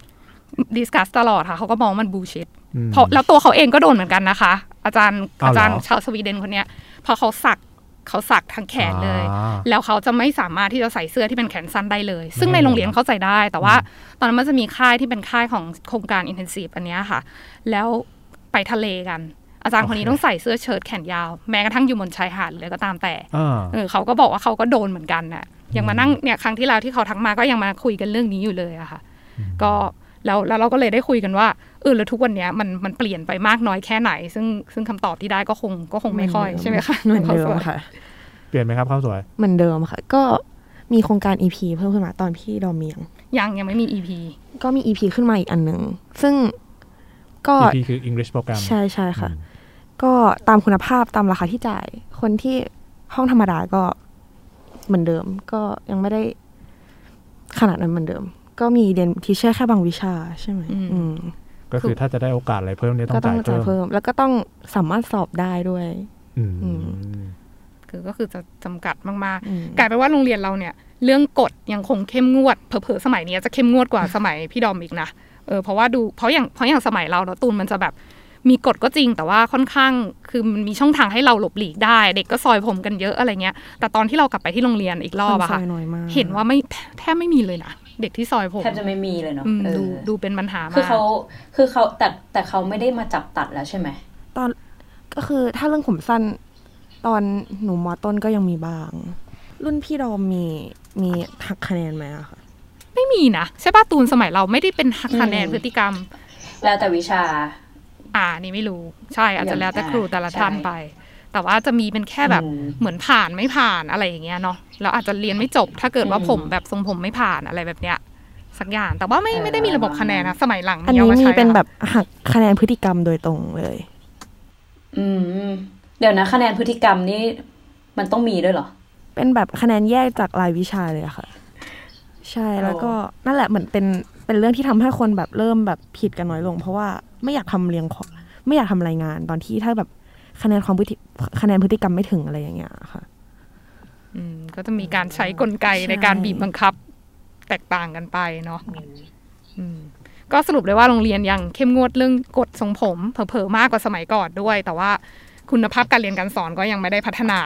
discuss ตลอดค่ะ เขาก็มองมัน bullshit อืมเพราะแล้วตัวเขาเองก็โดนเหมือนกันนะคะ อาจารย์อ้าวเหรอออาจารย์ชาวสวีเดนคนเนี้ยพอเขาสักเขาสักทั้งแขนเลยอ่าแล้วเขาจะไม่สามารถที่จะใส่เสื้อที่เป็นแขนสั้นได้เลย ซึ่งในโรงเรียนไม่ได้ เข้าใจได้ แต่ว่าอืมตอนนั้นมันจะมีค่ายที่เป็นค่ายของโครงการ intensive อันเนี้ยค่ะ แล้วไปทะเลกัน อาจารย์คนนี้ต้องใส่เสื้อเชิ้ตแขนยาว แม้กระทั่งอยู่บนชายหาดหรืออะไรก็ตามแต่อ่าเออเขาก็บอกว่าเขาก็โดนเหมือนกันน่ะยังมานั่งเนี่ยครั้งที่แล้วที่เขาทักมาก็ยังมาคุยกันเรื่องนี้อยู่เลยอะค่ะ ก็ แล้วแล้วเราก็เลยได้คุยกันว่าเออแล้วทุกวันเนี้ยมันมันเปลี่ยนไปมากน้อยแค่ไหน ซึ่งซึ่งคำตอบที่ได้ก็คงก็คงไม่ค่อยใช่ไหมคะเหมือนเดิขมงขาสวยค่ะ เปลี่ยนไหมครับข้าวสวยเหมือนเดิมค่ะ ก็มีโครงการ EP เพิ่มขึ้นมาตอนพี่ดอมเมียง ยังยังไม่มี EP ก็มี EP ขึ้นมาอีกอันหนึ่งซึ่งก็ EP คือ English Program ใช่ใช่ค่ะอืมก็ตามคุณภาพตามราคาที่จ่าย คนที่ห้องธรรมดาก็เหมือนเดิม ก็ยังไม่ได้ขนาดนั้นเหมือนเดิม ก็มีเรียนทีเชอร์แค่บางวิชาใช่ไหมอืมอืมก็คือถ้าจะได้โอกาสอะไรเพิ่มเนี่ยต้อก็งต้อจ่างยจ่ายเพิ่มเพิ่ม แล้วก็ต้องสามารถสอบได้ด้วยอืมอืมคือก็คือจะจำกัดมากอืมๆกลายเป็นว่าโรงเรียนเราเนี่ย เรื่องกฎยังคงเข้มงวดเผลอๆสมัยนี้จะเข้มงวดกว่าสมัยพี่ดอมอีกนะเออเพราะว่าดูเพราะอย่างเพราะอย่างสมัยเราเนอะตูนมันจะแบบมีกฎก็จริงแต่ว่าค่อนข้างคือมันมีช่องทางให้เราหลบหลีกได้ เด็กก็ซอยผมกันเยอะอะไรเงี้ย แต่ตอนที่เรากลับไปที่โรงเรียนอีกรอบอะคนซค่ะอยน้อยมากเห็นว่าไม่แทบไม่มีเลยนะ เด็กที่ซอยผมแทบจะไม่มีเลยเนาะอืมเออดูดูเป็นปัญหามากคือเขาคือเขาแต่แต่เขาไม่ได้มาจับตัดแล้วใช่ไหมตอนก็คือถ้าเรื่องผมสั้นตอนหนูมอต้นก็ยังมีบ้าง รุ่นพี่ดอมมีมีหักคะแนนไหมอะคะไม่มีนะใช่ป่ะตูนสมัยเราไม่ได้เป็นหักคะแนนพฤติกรรม แล้วแต่วิชา อ่านี่ไม่รู้ ใช่อาจจะแล้วแต่ครูแต่ละใช่ท่านไป แต่ว่าจะมีเป็นแค่แบบอืมเหมือนผ่านไม่ผ่านอะไรอย่างเงี้ยเนาะแล้วอาจจะเรียนไม่จบ ถ้าเกิดว่าอืมผมแบบทรงผมไม่ผ่านอะไรแบบเนี้ยสักอย่างแต่ว่าไม่เออไม่ได้มีระบบคะแนนนะสมัยหลังอันเอานี้มามีใช้เป็นอะแบบหักคะแนนพฤติกรรมโดยตรงเลย อืม เดี๋ยวนะคะแนนพฤติกรรมนี่มันต้องมีด้วยเหรอ เป็นแบบคะแนนแยกจากรายวิชาเลยอะค่ะ ใช่แล้วก็นั่นแหละเหมือนเป็นเป็นเรื่องที่ทำให้คนแบบเริ่มแบบผิดกันน้อยลง เพราะว่าไม่อยากทำเรียงขอไม่อยากทำรายงานตอนที่ถ้าแบบ คะแนนความพฤติคะแนนพฤติกรรมไม่ถึงอะไรอย่างเงี้ยค่ะอืมก็จะมีการใช้กลไกใช่ในการบีบบังคับ แตกต่างกันไปเนาะอืมก็สรุปเลยว่าโรงเรียนยังเข้มงวดเรื่องกฎทรงผมเผลอๆมากกว่าสมัยก่อนด้วย แต่ว่าคุณภาพการเรียนการสอนก็ยังไม่ได้พัฒนา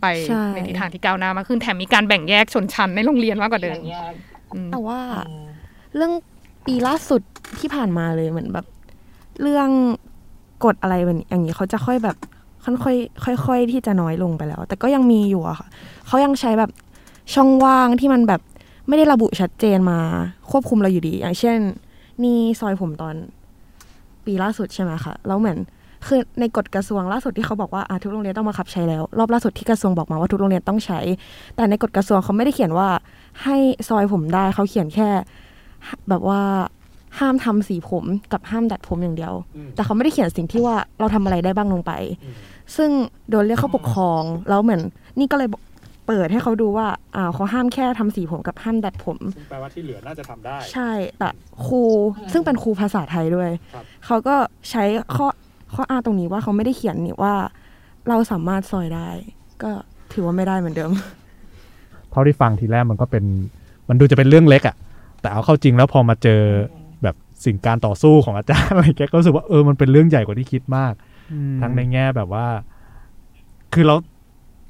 ไปใช่ในทิศทางที่ก้าวหน้ามากขึ้นแถมมีการแบ่งแยกชนชั้นในโรงเรียนมากกว่าเดิมอืมแต่ว่าเรื่องปีล่าสุดที่ผ่านมาเลยเหมือนแบบ เรื่อง กฎอะไรแบบนี้อย่างนี้เขาจะค่อยแบบค่อยๆค่อยที่จะน้อยลงไปแล้ว แต่ก็ยังมีอยู่อะค่ะเขายังใช้แบบช่องว่างที่มันแบบไม่ได้ระบุชัดเจนมา ควบคุมเราอยู่ดี อย่างเช่น นี่ซอยผมตอนปีล่าสุดใช่ไหมคะแล้วเหมือนคือในกฎกระทรวงล่าสุดที่เขาบอกว่าอะทุกโรงเรียนต้องมาขับใช้แล้ว รอบล่าสุดที่กระทรวงบอกมาว่าทุกโรงเรียนต้องใช้ แต่ในกฎกระทรวงเขาไม่ได้เขียนว่าให้ซอยผมได้เขาเขียนแค่ แบบว่า ห้ามทำสีผมกับห้ามดัดผมอย่างเดียว แต่เขาไม่ได้เขียนสิ่งที่ว่าเราทำอะไรได้บ้างลงไป ซึ่งโดนเรียกเข้าปกครองแล้วเหมือน นี่ก็เลยบอกเปิดให้เขาดูว่าอ่าเขาห้ามแค่ทำสีผมกับห้ามดัดผมซึ่งแปลว่าที่เหลือน่าจะทำได้ ใช่แต่ครูซึ่งเป็นครูภาษาไทยด้วยครับเขาก็ใช้ข้อข้ออ้างตรงนี้ว่าเขาไม่ได้เขียนนี่ว่า เราสามารถซอยได้ ก็ถือว่าไม่ได้เหมือนเดิมเท่าที่ฟังทีแรกมันก็เป็น มันดูจะเป็นเรื่องเล็กอะแต่เอาเข้าจริงแล้วพอมาเจอแบบ สิ่งการต่อสู้ของอาจารย์อะไรแกก็รู้สึกว่าเออมันเป็นเรื่องใหญ่กว่าที่คิดมาก ทั้งในแง่แบบว่า คือเรา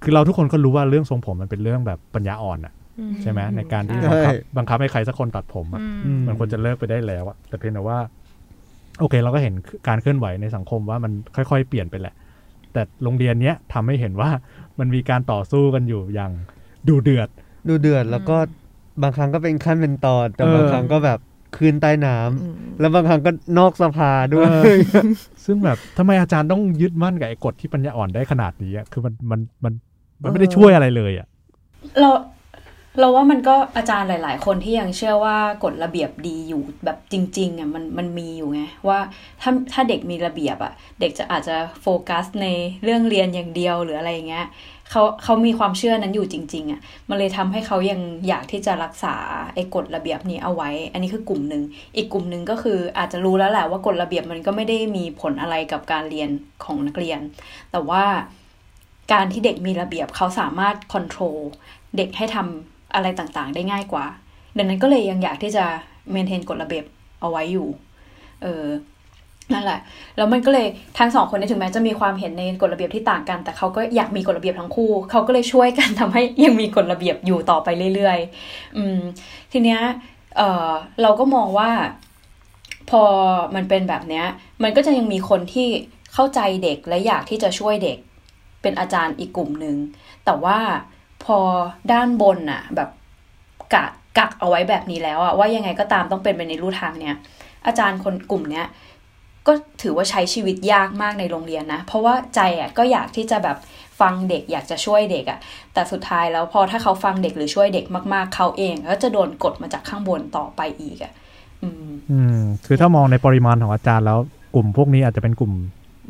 คือเราทุกคนก็รู้ว่าเรื่องทรงผมมันเป็นเรื่องแบบปัญญาอ่อนอะใช่ไหมในการที่บังคับบังคับให้ใครสักคนตัดผมอะอืมมันควรจะเลิกไปได้แล้วอะแต่เพียงแต่ว่า โอเค เราก็เห็นการเคลื่อนไหวในสังคมว่ามันค่อย ๆ เปลี่ยนไปแหละ แต่โรงเรียนเนี้ยทำให้เห็นว่ามันมีการต่อสู้กันอยู่อย่างดูเดือด ดูเดือดแล้วก็บางครั้งก็เป็นขั้นเป็นตอนแต่เออบางครั้งก็แบบ คืนใต้น้ำอืมแล้วบางครั้งก็นอกสภาด้วยเออซึ่งแบบทำไมอาจารย์ต้องยึดมั่นกับไอ้กฎที่ปัญญาอ่อนได้ขนาดนี้อะคือมันมันมันมันไม่ได้ช่วยอะไรเลยอะเราเราว่ามันก็อาจารย์หลาย ๆ คนที่ยังเชื่อว่ากฎระเบียบดีอยู่แบบจริง ๆอะมันมันมีอยู่ไงว่าถ้าถ้าเด็กมีระเบียบอะ เด็กจะอาจจะโฟกัสในเรื่องเรียนอย่างเดียวหรืออะไรอย่างเงี้ย เขาเขามีความเชื่อนั้นอยู่จริง ๆอะมันเลยทำให้เขายังอยากที่จะรักษาไอ้กฎระเบียบนี้เอาไว้ อันนี้คือกลุ่มหนึ่งอีกกลุ่มหนึ่งก็คืออาจจะรู้แล้วแหละว่ากฎระเบียบมันก็ไม่ได้มีผลอะไรกับการเรียนของนักเรียน แต่ว่าการที่เด็กมีระเบียบเขาสามารถควบคุมเด็กให้ทำอะไรต่างๆ ได้ง่ายกว่า ดังนั้นก็เลยยังอยากที่จะเมนเทนกฎระเบียบเอาไว้อยู่ เออ นั่นแหละ แล้วมันก็เลยทั้งสองคนถึงแม้จะมีความเห็นในกฎระเบียบที่ต่างกัน แต่เขาก็อยากมีกฎระเบียบทั้งคู่ เขาก็เลยช่วยกันทำให้ยังมีกฎระเบียบอยู่ต่อไปเรื่อยๆ อืม ทีเนี้ยเออเราก็มองว่า พอมันเป็นแบบเนี้ย มันก็จะยังมีคนที่เข้าใจเด็กและอยากที่จะช่วยเด็ก เป็นอาจารย์อีกกลุ่มหนึ่ง แต่ว่าพอด้านบนน่ะ แบบกักกักเอาไว้แบบนี้แล้วอะว่ายังไงก็ตามต้องเป็นไปในรูทางเนี้ยอาจารย์คนกลุ่มเนี้ย ก็ถือว่าใช้ชีวิตยากมากในโรงเรียนนะ เพราะว่าใจอะก็อยากที่จะแบบฟังเด็กอยากจะช่วยเด็กอะแต่สุดท้ายแล้วพอถ้าเขาฟังเด็กหรือช่วยเด็กมาก ๆ เขาเองก็จะโดนกดมาจากข้างบนต่อไปอีกอะอืมอืม คือถ้ามองในปริมาณของอาจารย์แล้วกลุ่มพวกนี้อาจจะเป็นกลุ่ม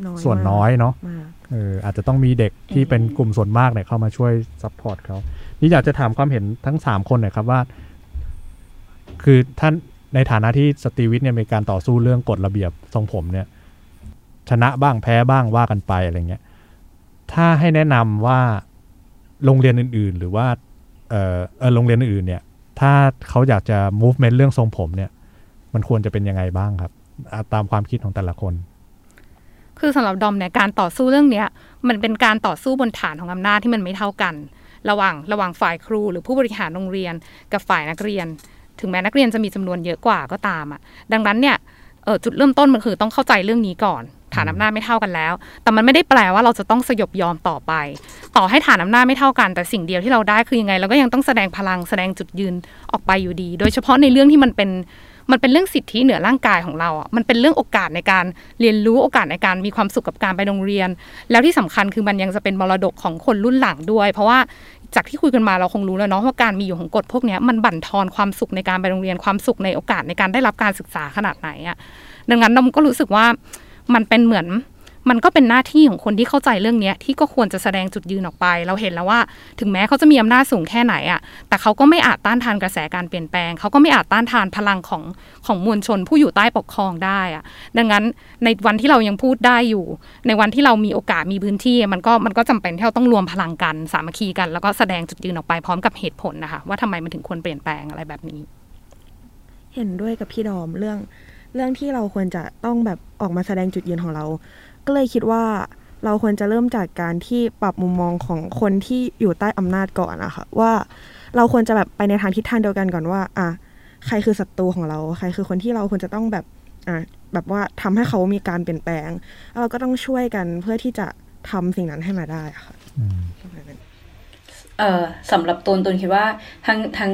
น้อยส่วนน้อยเนาะมากเอออาจจะต้องมีเด็กที่เป็นกลุ่มส่วนมากเนี่ยเข้ามาช่วย support เขานี่อยากจะถามความเห็นทั้งสามคนหน่อยครับว่า คือท่าน ในฐานะที่สตรีวิทย์เนี่ยมีการต่อสู้เรื่องกฎระเบียบทรงผมเนี่ย ชนะบ้างแพ้บ้างว่ากันไปอะไรเงี้ยถ้าให้แนะนำว่าโรงเรียนอื่น ๆ หรือว่าเออโรงเรียนอื่นเนี่ย ถ้าเขาอยากจะ movement เรื่องทรงผมเนี่ย มันควรจะเป็นยังไงบ้างครับ ตามความคิดของแต่ละคน คือสำหรับดอมเนี่ยการต่อสู้เรื่องเนี้ย มันเป็นการต่อสู้บนฐานของอำนาจที่มันไม่เท่ากัน ระหว่างระหว่างฝ่ายครูหรือผู้บริหารโรงเรียนกับฝ่ายนักเรียน ถึงแม้นักเรียนจะมีจำนวนเยอะกว่าก็ตามอะ ดังนั้นเนี่ยเออจุดเริ่มต้นมันคือต้องเข้าใจเรื่องนี้ก่อนฐานอำนาจไม่เท่ากันแล้ว แต่มันไม่ได้แปลว่าเราจะต้องสยบยอมต่อไป ต่อให้ฐานอำนาจไม่เท่ากัน แต่สิ่งเดียวที่เราได้คือยังไง เราก็ยังต้องแสดงพลังแสดงจุดยืนออกไปอยู่ดี โดยเฉพาะในเรื่องที่มันเป็นมันเป็นเรื่องสิทธิเหนือร่างกายของเราอะ มันเป็นเรื่องโอกาสในการเรียนรู้โอกาสในการมีความสุขกับการไปโรงเรียน แล้วที่สำคัญคือมันยังจะเป็นมรดกของคนรุ่นหลังด้วย เพราะว่า จากที่คุยกันมาเราคงรู้แล้วเนาะว่าการมีอยู่ของกฎพวกนี้มันบั่นทอนความสุขในการไปโรงเรียนความสุขในโอกาสในการได้รับการศึกษาขนาดไหนอะดังนั้นเราก็รู้สึกว่ามันเป็นเหมือน มันก็เป็นหน้าที่ของคนที่เข้าใจเรื่องนี้ที่ก็ควรจะแสดงจุดยืนออกไป เราเห็นแล้วว่า ถึงแม้เขาจะมีอำนาจสูงแค่ไหนอะแต่เขาก็ไม่อาจต้านทานกระแสการเปลี่ยนแปลง เขาก็ไม่อาจต้านทานพลังของของมวลชนผู้อยู่ใต้ปกครองได้อะดังนั้นในวันที่เรายังพูดได้อยู่ ในวันที่เรามีโอกาสมีพื้นที่ มันก็มันก็จำเป็นที่เราต้องรวมพลังกันสามัคคีกัน แล้วก็แสดงจุดยืนออกไปพร้อมกับเหตุผลนะคะว่าทำไมมันถึงควรเปลี่ยนแปลงอะไรแบบนี้ เห็นด้วยกับพี่ดอมเรื่องเรื่องที่เราควรจะต้องแบบออกมาแสดงจุดยืนของเรา ก็เลยคิดว่าเราควรจะเริ่มจากการที่ปรับมุมมองของคนที่อยู่ใต้อำนาจก่อนนะคะว่าเราควรจะแบบไปในทางทิศทางเดียวกันก่อนว่า อะใครคือศัตรูของเรา ใครคือคนที่เราควรจะต้องแบบอะแบบว่าทำให้เขามีการเปลี่ยนแปลงแล้วเราก็ต้องช่วยกันเพื่อที่จะทำสิ่งนั้นให้มาได้ะค่ะประเออสำหรับตูนตูนคิดว่าทั้งทั้ง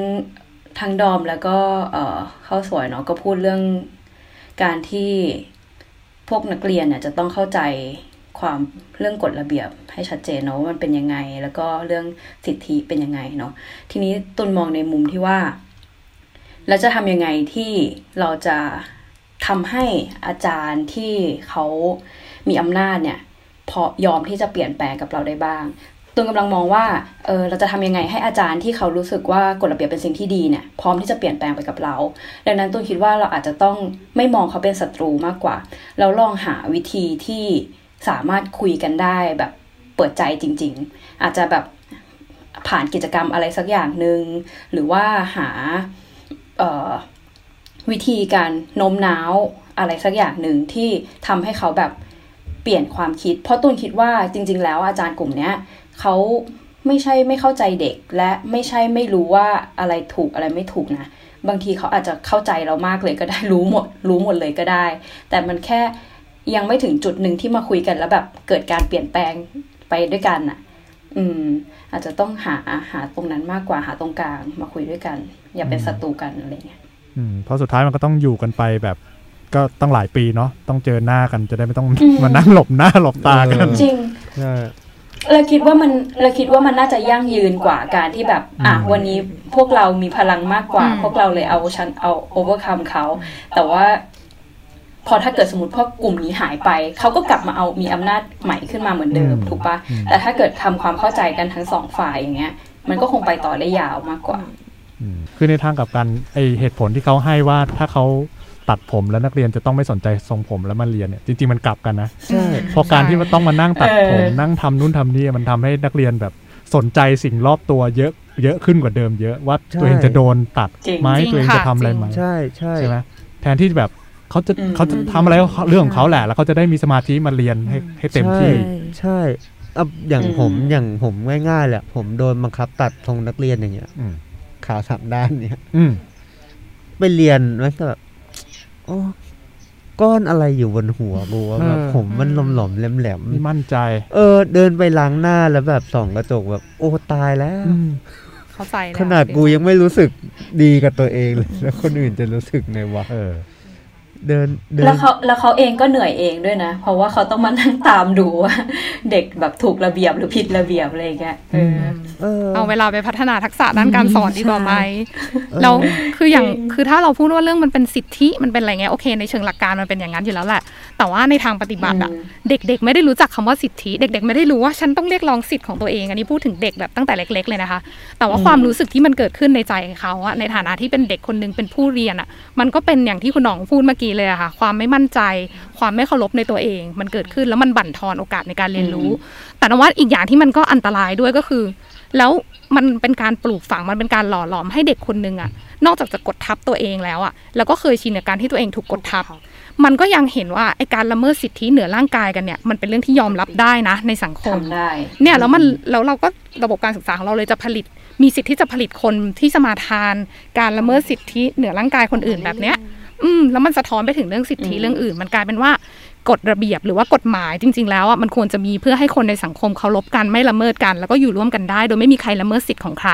ทั้งดอมแล้วก็ เอ่อเข้าสวยเนาะก็พูดเรื่องการที่ พวกนักเรียนเนี่ยจะต้องเข้าใจความเรื่องกฎระเบียบให้ชัดเจนเนาะว่ามันเป็นยังไง แล้วก็เรื่องสิทธิเป็นยังไงเนาะทีนี้ตุนมองในมุมที่ว่า เราจะทำยังไงที่เราจะทำให้อาจารย์ที่เขามีอำนาจเนี่ยพอยอมที่จะเปลี่ยนแปลงกับเราได้บ้าง ตูนกำลังมองว่าเออเราจะทำยังไงให้อาจารย์ที่เขารู้สึกว่ากฎระเบียบเป็นสิ่งที่ดีเนี่ยพร้อมที่จะเปลี่ยนแปลงไปกับเรา ดังนั้นตูนคิดว่าเราอาจจะต้องไม่มองเขาเป็นศัตรูมากกว่า เราลองหาวิธีที่สามารถคุยกันได้แบบเปิดใจจริง ๆ อาจจะแบบผ่านกิจกรรมอะไรสักอย่างหนึ่งหรือว่าหาออวิธีการโน้มน้าวอะไรสักอย่างหนึ่งที่ทำให้เขาแบบเปลี่ยนความคิด เพราะตูนคิดว่าจริง ๆ แล้วอาจารย์กลุ่มเนี้ย เขาไม่ใช่ไม่เข้าใจเด็ก และไม่ใช่ไม่รู้ว่าอะไรถูกอะไรไม่ถูกนะ บางทีเขาอาจจะเข้าใจเรามากเลยก็ได้รู้หมด รู้หมดเลยก็ได้ แต่มันแค่ยังไม่ถึงจุดหนึ่งที่มาคุยกันแล้วแบบเกิดการเปลี่ยนแปลงไปด้วยกันน่ะ อืม อาจจะต้องหาหาตรงนั้นมากกว่าหาตรงกลางมาคุยด้วยกัน อย่าเป็นศัตรูกันอะไรเงี้ยอืมเพราะสุดท้ายมันก็ต้องอยู่กันไปแบบก็ต้องหลายปีเนาะต้องเจอหน้ากันจะได้ไม่ต้องอืมมานั่งหลบหน้าหลบตากันเออจริงใช่ เราคิดว่ามันเราคิดว่ามันน่าจะยั่งยืนกว่าการที่แบบ อะอืมวันนี้พวกเรามีพลังมากกว่าอืมพวกเราเลยเอาชันเอาโอเวอร์คัมเขาแต่ว่า พอถ้าเกิดสมมติพวกกลุ่มนี้หายไปเขาก็กลับมาเอามีอำนาจใหม่ขึ้นมาเหมือนเดิมอืมถูกปะอืมแต่ถ้าเกิดทำความเข้าใจกันทั้งสองฝ่ายอย่างเงี้ย มันก็คงไปต่อได้ยาวมากกว่าอืมคือในทางกลับกันไอเหตุผลที่เขาให้ว่าถ้าเขา ตัดผมแล้วนักเรียนจะต้องไม่สนใจทรงผมแล้วมาเรียนเนี่ยจริง ๆ มันกลับกันนะใช่เพราะการที่มันต้องมานั่งตัดผมเออนั่งทำนู่นทำนี่มันทำให้นักเรียนแบบสนใจสิ่งรอบตัวเยอะเยอะขึ้นกว่าเดิมเยอะว่าใช่ตัวเองจะโดนตัดจริงไหมจริงตัวเองค่ะจะทำอะไรไหมใช่ใช่ใช่ไหมแทนที่แบบเขาจะอืมเขาจะทำอะไรก็เรื่องของเขาแหละ แล้วเขาจะได้มีสมาธิมาเรียนให้ให้เต็มที่ใช่ใช่อะอย่างผมอย่างผมง่ายๆแหละผมโดนบังคับตัดทรงนักเรียนอย่างเงี้ยอืมขาวสามด้านเนี่ยอืมไปเรียนแล้วก็แบบโอ้ ก้อนอะไรอยู่บนหัวกูว่าแบบผมมันหลอมๆแหลมไม่มั่นใจๆเออ เดินไปล้างหน้าแล้วแบบส่องกระจกแบบ โอ้ตายแล้วอืมเข้าใจแล้วขนาดกูยังไม่รู้สึกดีกับตัวเองเลยแล้วคนอื่นจะรู้สึกไงวะเออ เดินเดินแล้วเขาแล้วเขาเองก็เหนื่อยเองด้วยนะ เพราะว่าเขาต้องมานั่งตามดูว่าเด็กแบบถูกระเบียบหรือผิดระเบียบอะไรอย่างเงี้ยเออเออเอาเวลาไปพัฒนาทักษะด้านการสอนดีกว่าไหมเออแล้วคืออย่างจริงคือถ้าเราพูดว่าเรื่องมันเป็นสิทธิมันเป็นอะไรเงี้ยโอเค ในเชิงหลักการมันเป็นอย่างนั้นอยู่แล้วแหละ แต่ว่าในทางปฏิบัติอะอืมเด็ก ๆ ไม่ได้รู้จักคำว่าสิทธิ เด็ก ๆ ไม่ได้รู้ว่าฉันต้องเรียกร้องสิทธิ์ของตัวเองอันนี้พูดถึงเด็กแบบตั้งแต่เล็ก ๆ เลยนะคะ แต่ว่าความรู้สึกที่มันเกิดขึ้นในใจเขาอะในฐานะที่เป็นเด็กคนหนึงเป็นผู้เรียนอะมันก็เป็นอย่างที่คุณหนองพูดเมื่อกี้เลยอะค่ะ ความไม่มั่นใจ ความไม่เคารพในตัวเอง มันเกิดขึ้นแล้วมันบั่นทอนโอกาสในการเรียนรู้ แต่นว่าอีกอย่างที่มันก็อันตรายด้วยก็คือ แล้วมันเป็นการปลูกฝังมันเป็นการหล่อหลอมให้เด็กคนหนึงอะนอกจากจะกดทับตัวเองแล้วอะแล้วก็เคยชินกับการที่ตัวเองถูกกดทับ มันก็ยังเห็นว่าไอการละเมิดสิทธิเหนือร่างกายกันเนี่ยมันเป็นเรื่องที่ยอมรับได้นะในสังคมทำได้เนี่ยแล้วมันแล้วเราก็ระบบการศึกษาของเราเลยจะผลิต มีสิทธิ์ที่จะผลิตคนที่จะมาทาน การละเมิดสิทธิเหนือร่างกายคนอื่นแบบเนี้ย อืมแล้วมันสะท้อนไปถึงเรื่องสิทธิอืมเรื่องอื่น มันกลายเป็นว่ากฎระเบียบหรือว่ากฎหมายจริง ๆ แล้วอะมันควรจะมีเพื่อให้คนในสังคมเคารพกันไม่ละเมิดกัน แล้วก็อยู่ร่วมกันได้ โดยไม่มีใครละเมิดสิทธิ์ของใคร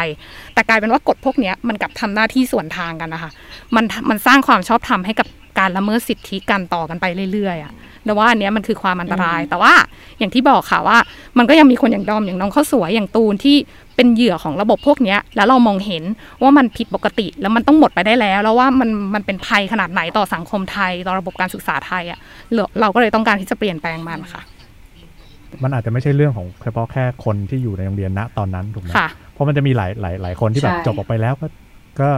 แต่กลายเป็นว่ากฎพวกเนี้ยมันกลับทำหน้าที่ส่วนทางกันนะคะมันมันสร้างความชอบธรรมให้กับ การละเมิดสิทธิกันต่อกันไปเรื่อยๆอะแต่ว่าอันเนี้ยมันคือความอันตราย แต่ว่าอย่างที่บอกค่ะว่า มันก็ยังมีคนอย่างดอมอย่างน้องข้าวสวยอย่างตูนที่เป็นเหยื่อของระบบพวกเนี้ยแล้วเรามองเห็นว่ามันผิดปกติแล้วมันต้องหมดไปได้แล้ว แล้วว่ามันมันเป็นภัยขนาดไหนต่อสังคมไทยต่อระบบการศึกษาไทยอะเราเราก็เลยต้องการที่จะเปลี่ยนแปลงมันค่ะ มันอาจจะไม่ใช่เรื่องของเฉพาะแค่คนที่อยู่ในโรงเรียนณตอนนั้นถูกไหมค่ะเพราะมันจะมีหลายหลายหลายคนที่แบบใช่จบออกไปแล้วก็ก็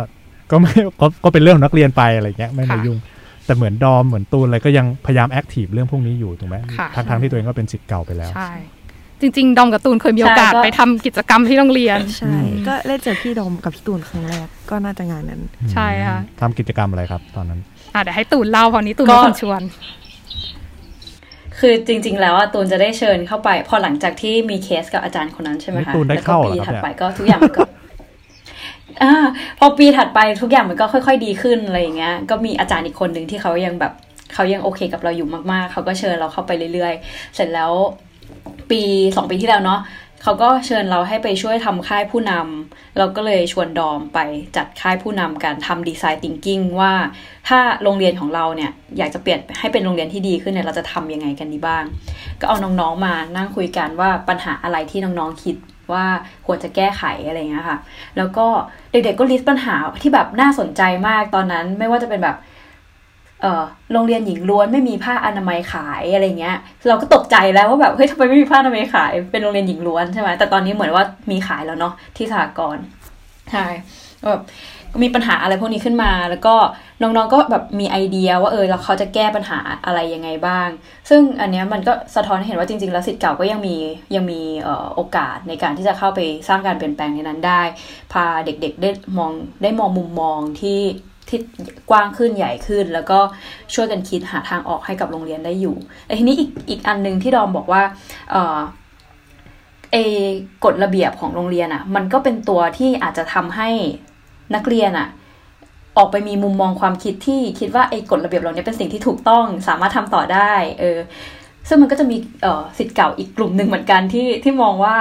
ก็ไม่ก็ก็เป็นเรื่องของนักเรียนไปอะไรเงี้ยไม่มายุ่งค่ะ แต่เหมือนดอมเหมือนตูนอะไรก็ยังพยายาม active เรื่องพวกนี้อยู่ถูกไหมค่ะทั้งทั้งที่ตัวเองก็เป็นศิษย์เก่าไปแล้วใช่จริง ๆ ดอมกับตูนเคยมีโอกาสใช่ก็ไปทำกิจกรรมที่โรงเรียนใช่ก็ได้เจอพี่ดอมกับพี่ตูนครั้งแรกก็น่าจะงานนั้น ใช่ค่ะทำกิจกรรมอะไรครับตอนนั้นอะเดี๋ยวให้ตูนเล่าเพราะนี้ตูนเป็นคนชวน คือจริง ๆ แล้วอะตูนจะได้เชิญเข้าไป พอหลังจากที่มีเคสกับอาจารย์คนนั้นใช่ไหมนี่คะตูนได้แล้วก็เข้าเหรอครับถัดเนี่ย เข้าปีถัดไปก็ทุกอย่างมันก็ อพอปีถัดไปทุกอย่างมันก็ค่อย ๆ ดีขึ้นอะไรอย่างเงี้ย ก็มีอาจารย์อีกคนหนึ่งที่เขายังแบบเขายังโอเคกับเราอยู่มากๆ เขาก็เชิญเราเข้าไปเรื่อยๆ เสร็จแล้วปีสองปีที่แล้วเนาะเขาก็เชิญเราให้ไปช่วยทำค่ายผู้นำเราก็เลยชวนดอมไปจัดค่ายผู้นำการทำดีไซน์ thinking ว่าถ้าโรงเรียนของเราเนี่ยอยากจะเปลี่ยนให้เป็นโรงเรียนที่ดีขึ้นเนี่ยเราจะทำยังไงกันดีบ้าง ก็เอาน้องๆมานั่งคุยกันว่าปัญหาอะไรที่น้องๆคิด ว่าควรจะแก้ไขอะไรเงี้ยค่ะ แล้วก็เด็กๆก็ลิสต์ปัญหาที่แบบน่าสนใจมากตอนนั้นไม่ว่าจะเป็นแบบเออโรงเรียนหญิงล้วนไม่มีผ้าอนามัยขายอะไรเงี้ย เราก็ตกใจแล้วว่าแบบเฮ้ยทำไมไม่มีผ้าอนามัยขายเป็นโรงเรียนหญิงล้วนใช่ไหมแต่ตอนนี้เหมือนว่ามีขายแล้วเนาะที่สหกรณ์ใช่แบบ มีปัญหาอะไรพวกนี้ขึ้นมา แล้วก็น้องๆก็แบบมีไอเดียว่าเออแล้วเขาจะแก้ปัญหาอะไรยังไงบ้าง ซึ่งอันเนี้ยมันก็สะท้อนให้เห็นว่าจริงๆ แล้วสิทธิ์เก่าก็ยังมียังมีโอกาสในการที่จะเข้าไปสร้างการเปลี่ยนแปลงในนั้นได้ พาเด็กๆได้มองได้มองมุมมองที่ที่กว้างขึ้นใหญ่ขึ้น แล้วก็ช่วยกันคิดหาทางออกให้กับโรงเรียนได้อยู่แต่ทีนี้อีกอีกอันหนึ่งที่ดอมบอกว่าเออเอกฎระเบียบของโรงเรียนอะ่ะ มันก็เป็นตัวที่อาจจะทำให้ นักเรียนอะออกไปมีมุมมองความคิดที่คิดว่าไอ้กฎระเบียบเหล่านี้เป็นสิ่งที่ถูกต้องสามารถทำต่อได้ เออ ซึ่งมันก็จะมีเออสิทธิ์เก่าอีกกลุ่มหนึ่งเหมือนกันที่ที่มองว่า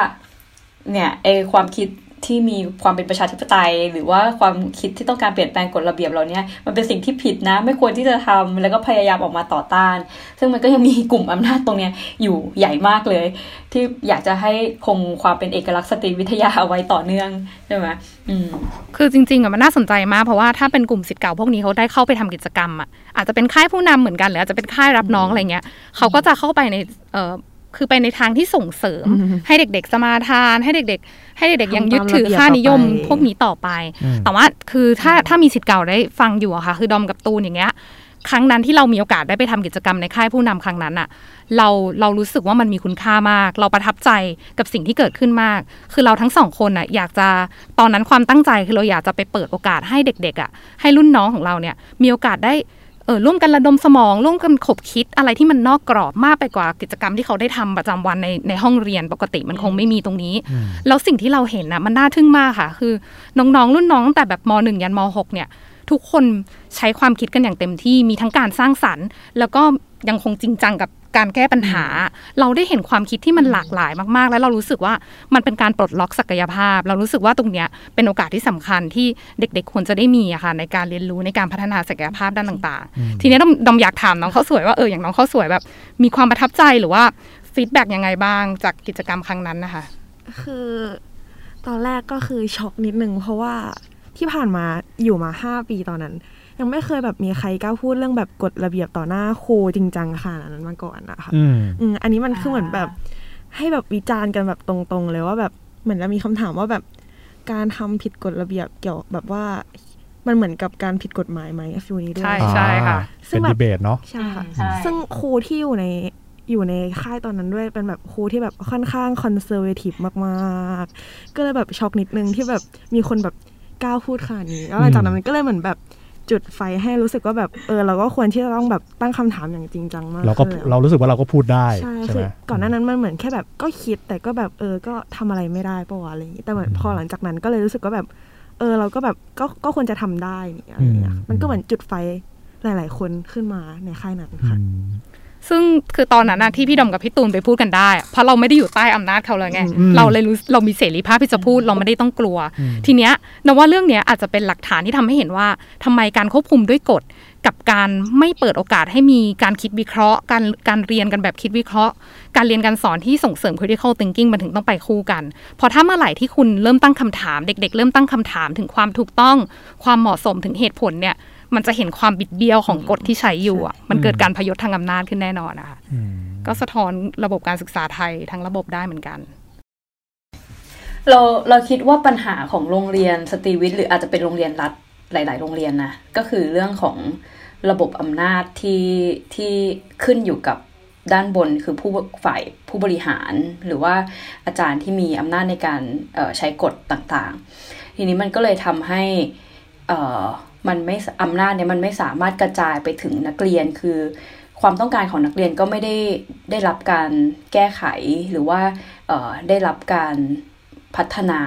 เนี่ยไอ้ความคิด ที่มีความเป็นประชาธิปไตย หรือว่าความคิดที่ต้องการเปลี่ยนแปลงกฎระเบียบเหล่านี้มันเป็นสิ่งที่ผิดนะ ไม่ควรที่จะทำแล้วก็พยายามออกมาต่อต้าน ซึ่งมันก็ยังมีกลุ่มอำนาจตรงเนี้ยอยู่ใหญ่มากเลย ที่อยากจะให้คงความเป็นเอกลักษณ์สตรีวิทยาเอาไว้ต่อเนื่องใช่ไหมอืมคือจริงๆอะมันน่าสนใจมากเพราะว่าถ้าเป็นกลุ่มสิทธิ์เก่าพวกนี้เขาได้เข้าไปทำกิจกรรมอะอาจจะเป็นค่ายผู้นำเหมือนกันหรืออาจจะเป็นค่ายรับน้องอะไรเงี้ยเขาก็จะเข้าไปในเอ่อคือไปในทางที่ส่งเสริมอืมให้เด็ก ๆ สมาทานให้เด็ก ๆ ให้เด็กๆยังยึดถือทำตามระเบียบค่านิยมต่อไปพวกนี้ต่อไปอืมแต่ว่าคือถ้าถ้ามีสิทธิ์เก่าได้ฟังอยู่อะค่ะ คือดอมกับตูนอย่างเงี้ยครั้งนั้นที่เรามีโอกาสได้ไปทำกิจกรรมในค่ายผู้นำครั้งนั้นอะเราเรารู้สึกว่ามันมีคุณค่ามาก เราประทับใจกับสิ่งที่เกิดขึ้นมาก คือเราทั้งสองคนอะอยากจะตอนนั้นความตั้งใจคือเราอยากจะไปเปิดโอกาสให้เด็กๆอะให้รุ่นน้องของเราเนี่ยมีโอกาสได้เออร่วมกันระดมสมอง ร่วมกันขบคิดอะไรที่มันนอกกรอบมากไปกว่ากิจกรรมที่เขาได้ทำประจำวันในในห้องเรียนปกติมันคงไม่มีตรงนี้อืมแล้วสิ่งที่เราเห็นนะมันน่าทึ่งมากค่ะ คือน้องๆ รุ่นน้องตั้งแต่แบบม .1 ยันม .6 เนี่ย ทุกคนใช้ความคิดกันอย่างเต็มที่มีทั้งการสร้างสรรค์ แล้วก็ยังคงจริงจังกับการแก้ปัญหา เราได้เห็นความคิดที่มันหลากหลายมากๆ แล้วเรารู้สึกว่ามันเป็นการปลดล็อกศักยภาพ เรารู้สึกว่าตรงเนี้ยเป็นโอกาสที่สำคัญที่เด็กๆควรจะได้มีอะค่ะในการเรียนรู้ในการพัฒนาศักยภาพด้านต่างๆ ทีนี้ดอมดอมอยากถามน้องข้าวสวยว่าเอออย่างน้องข้าวสวยแบบ มีความประทับใจหรือว่า feedback ยังไงบ้างจากกิจกรรมครั้งนั้นนะคะ คือตอนแรกก็คือช็อกนิดนึงเพราะว่า ที่ผ่านมาอยู่มาห้าปีตอนนั้น ยังไม่เคยแบบมีใครกล้าพูดเรื่องแบบกฎระเบียบต่อหน้าครูจริงจังขนาดนั้นมาก่อนนะคะอืมอืมอันนี้มันคือเหมือนแบบ ให้แบบวิจารณ์กันแบบตรงๆเลยว่าแบบเหมือนจะมีคำถามว่าแบบการทำผิดกฎระเบียบเกี่ยวแบบว่ามันเหมือนกับการผิดกฎหมายไหมฟิวนี้ด้วย ใช่ใช่ค่ะ ซึ่เป็นงแบบดีเบตเนาะใช่ค่ะใช่ซึ่งครูที่อยู่ในอยู่ในค่ายตอนนั้นด้วยเป็นแบบครูที่แบบค่อนข้างคอนเซอร์เวทีฟมาก ๆ ก็เลยแบบช็อกนิดนึงที่แบบมีคนแบบ กล้าพูดขนาดนี้แล้วหลังจากนั้นมันก็เลยเหมือนแบบจุดไฟให้รู้สึกว่าแบบเออเราก็ควรที่จะต้องแบบตั้งคำถามอย่างจริงจังมากเราก็ขึ้นแล้วเรารู้สึกว่าเราก็พูดได้ใช่ใช่คืไหอมก่อนหน้านั้นมันเหมือนแค่แบบก็คิดแต่ก็แบบเออก็ทำอะไรไม่ได้ปะวะอะไรอย่างงี้แต่เหมือนพอหลังจากนั้นก็เลยรู้สึกว่าแบบ เออเราก็แบบก็ก็ควรจะทำได้นี่อะไรอย่างเงี้ยอืมมันก็เหมือนจุดไฟหลาย ๆ คนขึ้นมาในค่ายนั้นอืค่ะม ซึ่งคือตอนนั้นนะที่พี่ดอมกับพี่ตูนไปพูดกันได้อะเพราะเราไม่ได้อยู่ใต้อำนาจเขาเลยไงอืมเราเลยรู้เรามีเสรีภาพที่จะพูดเราไม่ได้ต้องกลัวอืมทีเนี้ยนว่าเรื่องเนี้ยอาจจะเป็นหลักฐานที่ทำให้เห็นว่าทำไมการควบคุมด้วยกฎกับการไม่เปิดโอกาสให้มีการคิดวิเคราะห์ การการเรียนกันแบบคิดวิเคราะห์ การเรียนการสอนที่ส่งเสริม critical thinking มันถึงต้องไปคู่กันเพราะถ้าเมื่อไหร่ที่คุณเริ่มตั้งคำถาม เด็ก ๆ เริ่มตั้งคำถามถึงความถูกต้อง ความเหมาะสมถึงเหตุผลเนี่ย มันจะเห็นความบิดเบี้ยวของกฎที่ใช้อยู่อะมันเกิดการพยศทางอำนาจขึ้นแน่นอนนะคะอืมก็สะท้อนระบบการศึกษาไทยทั้งระบบได้เหมือนกัน เราเราคิดว่าปัญหาของโรงเรียนสตรีวิทย์หรืออาจจะเป็นโรงเรียนรัฐหลาย ๆ โรงเรียนนะก็คือเรื่องของระบบอำนาจที่ที่ขึ้นอยู่กับด้านบนคือผู้ฝ่ายผู้บริหาร หรือว่าอาจารย์ที่มีอำนาจในการเอ่อใช้กฎต่างๆ ทีนี้มันก็เลยทำให้เอ่อ มันไม่อำนาจเนี่ยมันไม่สามารถกระจายไปถึงนักเรียนคือ ความต้องการของนักเรียนก็ไม่ได้ได้รับการแก้ไขหรือว่าเอ่อได้รับการพัฒนา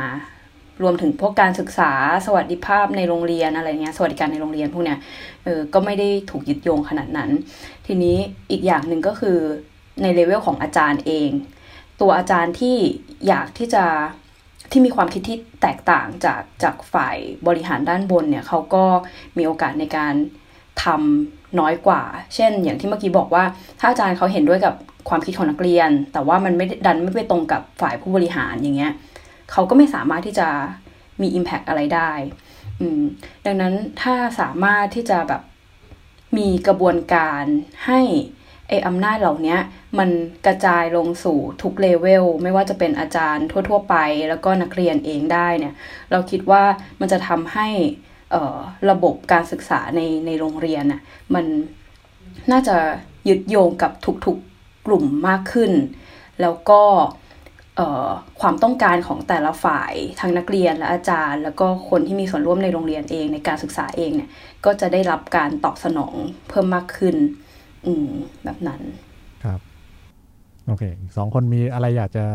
รวมถึงพวกการศึกษาสวัสดิภาพในโรงเรียนอะไรเงี้ยสวัสดิการในโรงเรียนพวกเนี้ยเออก็ไม่ได้ถูกยึดโยงขนาดนั้น ทีนี้อีกอย่างหนึ่งก็คือในเลเวลของอาจารย์เอง ตัวอาจารย์ที่อยากที่จะ ที่มีความคิดที่แตกต่างจากจากฝ่ายบริหารด้านบนเนี่ยเขาก็มีโอกาสในการทำน้อยกว่า เช่น อย่างที่เมื่อกี้บอกว่า ถ้าอาจารย์เขาเห็นด้วยกับความคิดของนักเรียน แต่ว่ามันไม่ด้ดันไม่ไปตรงกับฝ่ายผู้บริหารอย่างเงี้ยเขาก็ไม่สามารถที่จะมี Impact อะไรได้อืมดังนั้นถ้าสามารถที่จะแบบมีกระบวนการให้ ไออำนาจเหล่านี้มันกระจายลงสู่ทุกเลเวลไม่ว่าจะเป็นอาจารย์ทั่ว ๆ ไป แล้วก็นักเรียนเองได้เนี่ยเราคิดว่ามันจะทำให้ระบบการศึกษาในในโรงเรียนน่ะมันน่าจะยึดโยงกับทุกๆกลุ่มมากขึ้น แล้วก็ความต้องการของแต่ละฝ่ายทั้งนักเรียนและอาจารย์ แล้วก็คนที่มีส่วนร่วมในโรงเรียนเองในการศึกษาเองเนี่ยก็จะได้รับการตอบสนองเพิ่มมากขึ้น อืม แบบนั้น ครับ โอเคอีกสองคนมีอะไรอยากจะ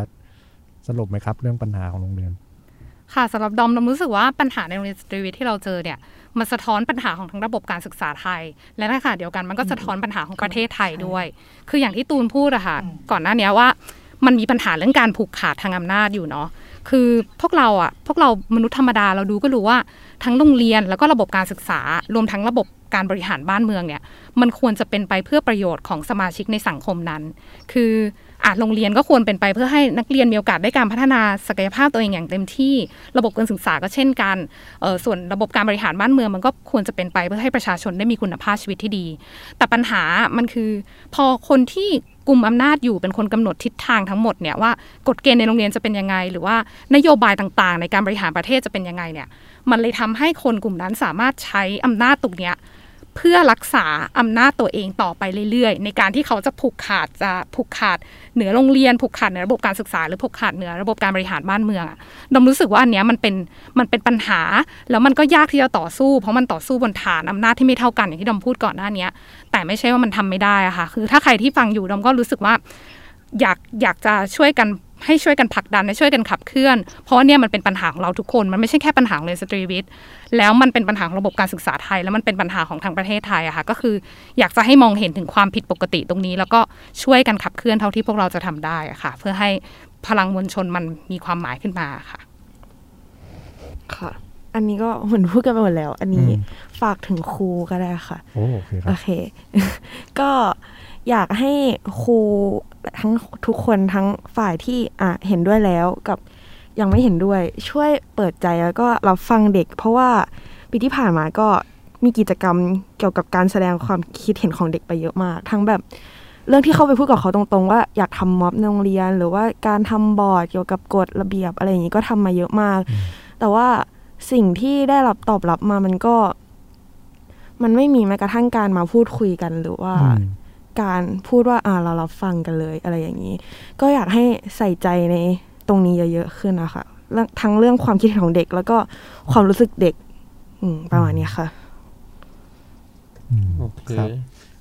สรุปไหมครับ เรื่องปัญหาของโรงเรียน ค่ะสำหรับดอมดอมรู้สึกว่าปัญหาในโรงเรียนสตรีวิทย์ที่เราเจอเนี่ยมันสะท้อนปัญหาของทั้งระบบการศึกษาไทย และในขณะเดียวกันมันก็สะท้อนปัญหาของประเทศไทยด้วย คืออย่างที่ตูนพูดอะค่ะก่อนหน้านี้ว่ามันมีปัญหาเรื่องการผูกขาดทางอำนาจอยู่เนาะ คือพวกเราอะพวกเรามนุษย์ธรรมดาเราดูก็รู้ว่าทั้งโรงเรียนแล้วก็ระบบการศึกษา รวมทั้งระบบ การบริหารบ้านเมืองเนี่ยมันควรจะเป็นไปเพื่อประโยชน์ของสมาชิกในสังคมนั้น คืออาจโรงเรียนก็ควรเป็นไปเพื่อให้นักเรียนมีโอกาสได้การพัฒนาศักยภาพตัวเองอย่างเต็มที่ ระบบการศึกษาก็เช่นกันออส่วนระบบการบริหารบ้านเมืองมันก็ควรจะเป็นไปเพื่อให้ประชาชนได้มีคุณภาพชีวิตที่ดี แต่ปัญหามันคือพอคนที่กลุ่มอำนาจอยู่เป็นคนกำหนดทิศทางทั้งหมดเนี่ยว่ากฎเกณฑ์ในโรงเรียนจะเป็นยังไง หรือว่านโยบายต่างๆ ในการบริหารประเทศจะเป็นยังไงเนี่ยมันเลยทำให้คนกลุ่มนั้นสามารถใช้อำนาจตรงเนี้ย เพื่อรักษาอำนาจตัวเองต่อไปเรื่อยๆ ในการที่เขาจะผูกขาดจะผูกขาดเหนือโรงเรียนผูกขาดเหนือระบบการศึกษา หรือผูกขาดเหนือระบบการบริหารบ้านเมืองอะดมรู้สึกว่าอันเนี้ยมันเป็นมันเป็นปัญหา แล้วมันก็ยากที่จะต่อสู้เพราะมันต่อสู้บนฐานอำนาจที่ไม่เท่ากันอย่างที่ดมพูดก่อนหน้านี้แต่ไม่ใช่ว่ามันทำไม่ได้อะค่ะคือถ้าใครที่ฟังอยู่ดมก็รู้สึกว่าอยากอยากจะช่วยกัน ให้ช่วยกันผลักดันให้ช่วยกันขับเคลื่อน เพราะว่าเนี่ยมันเป็นปัญหาของเราทุกคน มันไม่ใช่แค่ปัญหาของเรียนสตรีวิทย์แล้วมันเป็นปัญหาของระบบการศึกษาไทย แล้วมันเป็นปัญหาของทางประเทศไทยอะค่ะก็คืออยากจะให้มองเห็นถึงความผิดปกติตรงนี้ แล้วก็ช่วยกันขับเคลื่อนเท่าที่พวกเราจะทำได้อะค่ะ เพื่อให้พลังมวลชนมันมีความหมายขึ้นมาค่ะ ค่ะ อันนี้ก็เหมือนพูดกันไปหมดแล้ว อันนี้อืมฝากถึงครูก็ได้ค่ะ โอ้โอเคคโอรับเคก็ อยากให้ครูทั้งทุกคนทั้งฝ่ายที่อะเห็นด้วยแล้วกับยังไม่เห็นด้วย ช่วยเปิดใจแล้วก็รับฟังเด็ก เพราะว่าปีที่ผ่านมาก็มีกิจกรรมเกี่ยวกับการแสดงความคิดเห็นของเด็กไปเยอะมาก ทั้งแบบเรื่องที่เข้าไปพูดกับเขาตรงๆ ว่าอยากทำม็อบในโรงเรียน หรือว่าการทำบอร์ดเกี่ยวกับกฎระเบียบอะไรอย่างนี้ก็ทำมาเยอะมาก แต่ว่าสิ่งที่ได้รับตอบรับมามันก็ มันไม่มีแม้กระทั่งการมาพูดคุยกันหรือว่าอืม การพูดว่าอ่าเรารับฟังกันเลยอะไรอย่างนี้ ก็อยากให้ใส่ใจในตรงนี้เยอะๆขึ้นนะคะเรื่องทั้งเรื่องความคิดเห็นของเด็ก แล้วก็ความรู้สึกเด็กอืมประมาณนี้ค่ะอืมโอเคครับ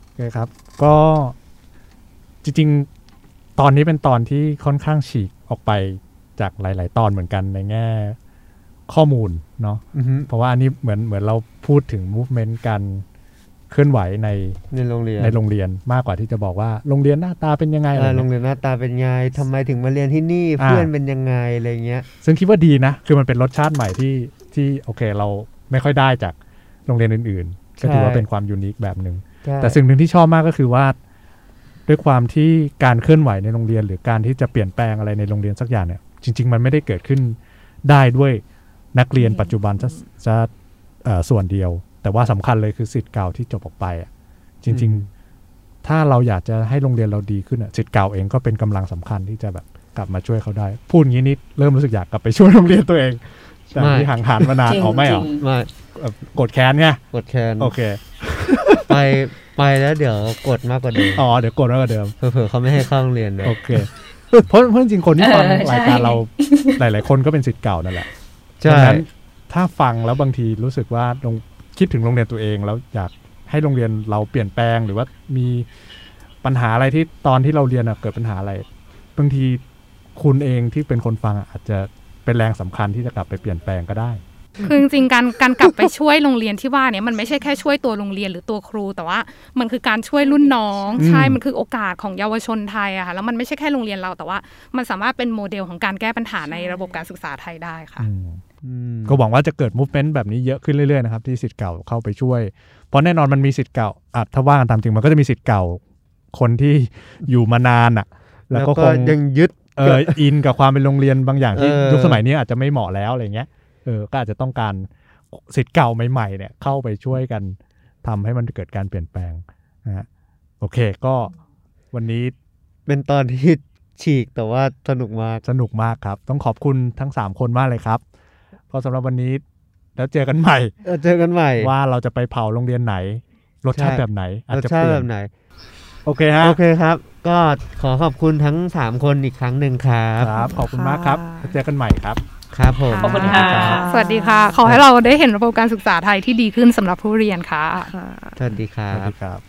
โอเคครับ ก็จริงๆ ตอนนี้เป็นตอนที่ค่อนข้างฉีกออกไปจากหลาย ๆ ตอนเหมือนกันในแง่ข้อมูลเนาะอือฮึเพราะว่าอันนี้เหมือนเหมือนเราพูดถึง movement การ เคลื่อนไหวในในโรงเรียนในโรงเรียนมากกว่าที่จะบอกว่าโรงเรียนหน้าตาเป็นยังไงเออะไรอโรงเงี้ยเรียนหน้าตาเป็นไงทำไมถึงมาเรียนที่นี่อ่าเพื่อนเป็นยังไงอะไรเงี้ย ซึ่งคิดว่าดีนะ คือมันเป็นรสชาติใหม่ที่ที่โอเคเราไม่ค่อยได้จากโรงเรียนอื่นๆ ก็ถือว่าใช่เป็นความยูนิคแบบหนึ่งใช่แต่สิ่งหนึ่งที่ชอบมากก็คือว่า ด้วยความที่การเคลื่อนไหวในโรงเรียน หรือการที่จะเปลี่ยนแปลงอะไรในโรงเรียนสักอย่างเนี่ย จริง ๆ มันไม่ได้เกิดขึ้นได้ด้วยนักเรียนปัจจุบันซะซะเอ่อส่วนเดียว แต่ว่าสำคัญเลยคือสิทธิ์เก่าที่จบออกไปอะจริง ๆ ถ้าเราอยากจะให้โรงเรียนเราดีขึ้นอะสิทธิ์เก่าเองก็เป็นกำลังสำคัญที่จะแบบกลับมาช่วยเขาได้ พูดอย่างนี้นิดเริ่มรู้สึกอยากกลับไปช่วยโรงเรียนตัวเองจากที่ห่างหายมานานจริงอ๋อไม่เหรอจริงมาแบบกดแค้นเนี่ยกดแคนโอเค ไปไปแล้วเดี๋ยวกดมากกว่าเดิมอ๋อเดี๋ยวกดมากกว่าเดิมเผื่อๆเขาไม่ให้เข้าโรงเรียนเลยโอเคเพราะเพราะจริงๆคนที่ฟังเออใช่รายการเราหลาย ๆ คนก็เป็นสิทธิ์เก่านั่นแหละใช่ดังนั้นถ้าฟังแล้วบางทีรู้สึกว่าลง คิดถึงโรงเรียนตัวเอง แล้วอยากให้โรงเรียนเราเปลี่ยนแปลงหรือว่ามีปัญหาอะไรที่ตอนที่เราเรียนอะเกิดปัญหาอะไรบางทีคุณเองที่เป็นคนฟังอะอาจจะเป็นแรงสำคัญที่จะกลับไปเปลี่ยนแปลงก็ได้คือจริงๆการการกลับไปช่วยโรงเรียนที่ว่าเนี่ยมันไม่ใช่แค่ช่วยตัวโรงเรียนหรือตัวครู แต่ว่ามันคือการช่วยรุ่นน้องอืมใช่มันคือโอกาสของเยาวชนไทยอะค่ะแล้วมันไม่ใช่แค่โรงเรียนเราแต่ว่ามันสามารถเป็นโมเดลของการแก้ปัญหาในระบบการศึกษาไทยได้ค่ะอืมอืม ก็หวังว่าจะเกิด movement แบบนี้เยอะขึ้นเรื่อยๆนะครับที่สิทธิ์เก่าเข้าไปช่วย เพราะแน่นอนมันมีสิทธิ์เก่าอะถ้าว่ากันตามจริงมันก็จะมีสิทธิ์เก่าคนที่อยู่มานานอะ แล้แล้ววก็ก็คงยังยึดเอออินกับความเป็นโรงเรียนบางอย่างที่เออยุคสมัยนี้อาจจะไม่เหมาะแล้วอะไรเงี้ยเออก็อาจจะต้องการสิทธิ์เก่าใหม่ๆเนี่ยเข้าไปช่วยกันทำให้มันเกิดการเปลี่ยนแปลงนะฮะโอเคก็วันนี้เป็นตอนที่ฉีกแต่ว่าสนุกมาก สนุกมากครับ ต้องขอบคุณทั้ง 3 คนมากเลยครับ ก็สำหรับวันนี้แล้วเจอกันใหม่เออเจอกันใหม่ ว่าเราจะไปเผาโรงเรียนไหน รสชาติใช่แบบไหน อาจรสจะชาเปติลี่ยแบนบไหน โอเคฮะ โอเคครับ ก็ขอขอบคุณทั้ง 3 คนอีกครั้งหนึ่งครับครับ ขอบคุณมากครับแล้วเจอกันใหม่ครับ ครับผม ขอบคุณค่ะ สวัสดีค่ะ ขอให้เราได้เห็นระบบการศึกษาไทยที่ดีขึ้นสำหรับผู้เรียนค่ะค่ะสวัสดีครัสวัสบดีครับ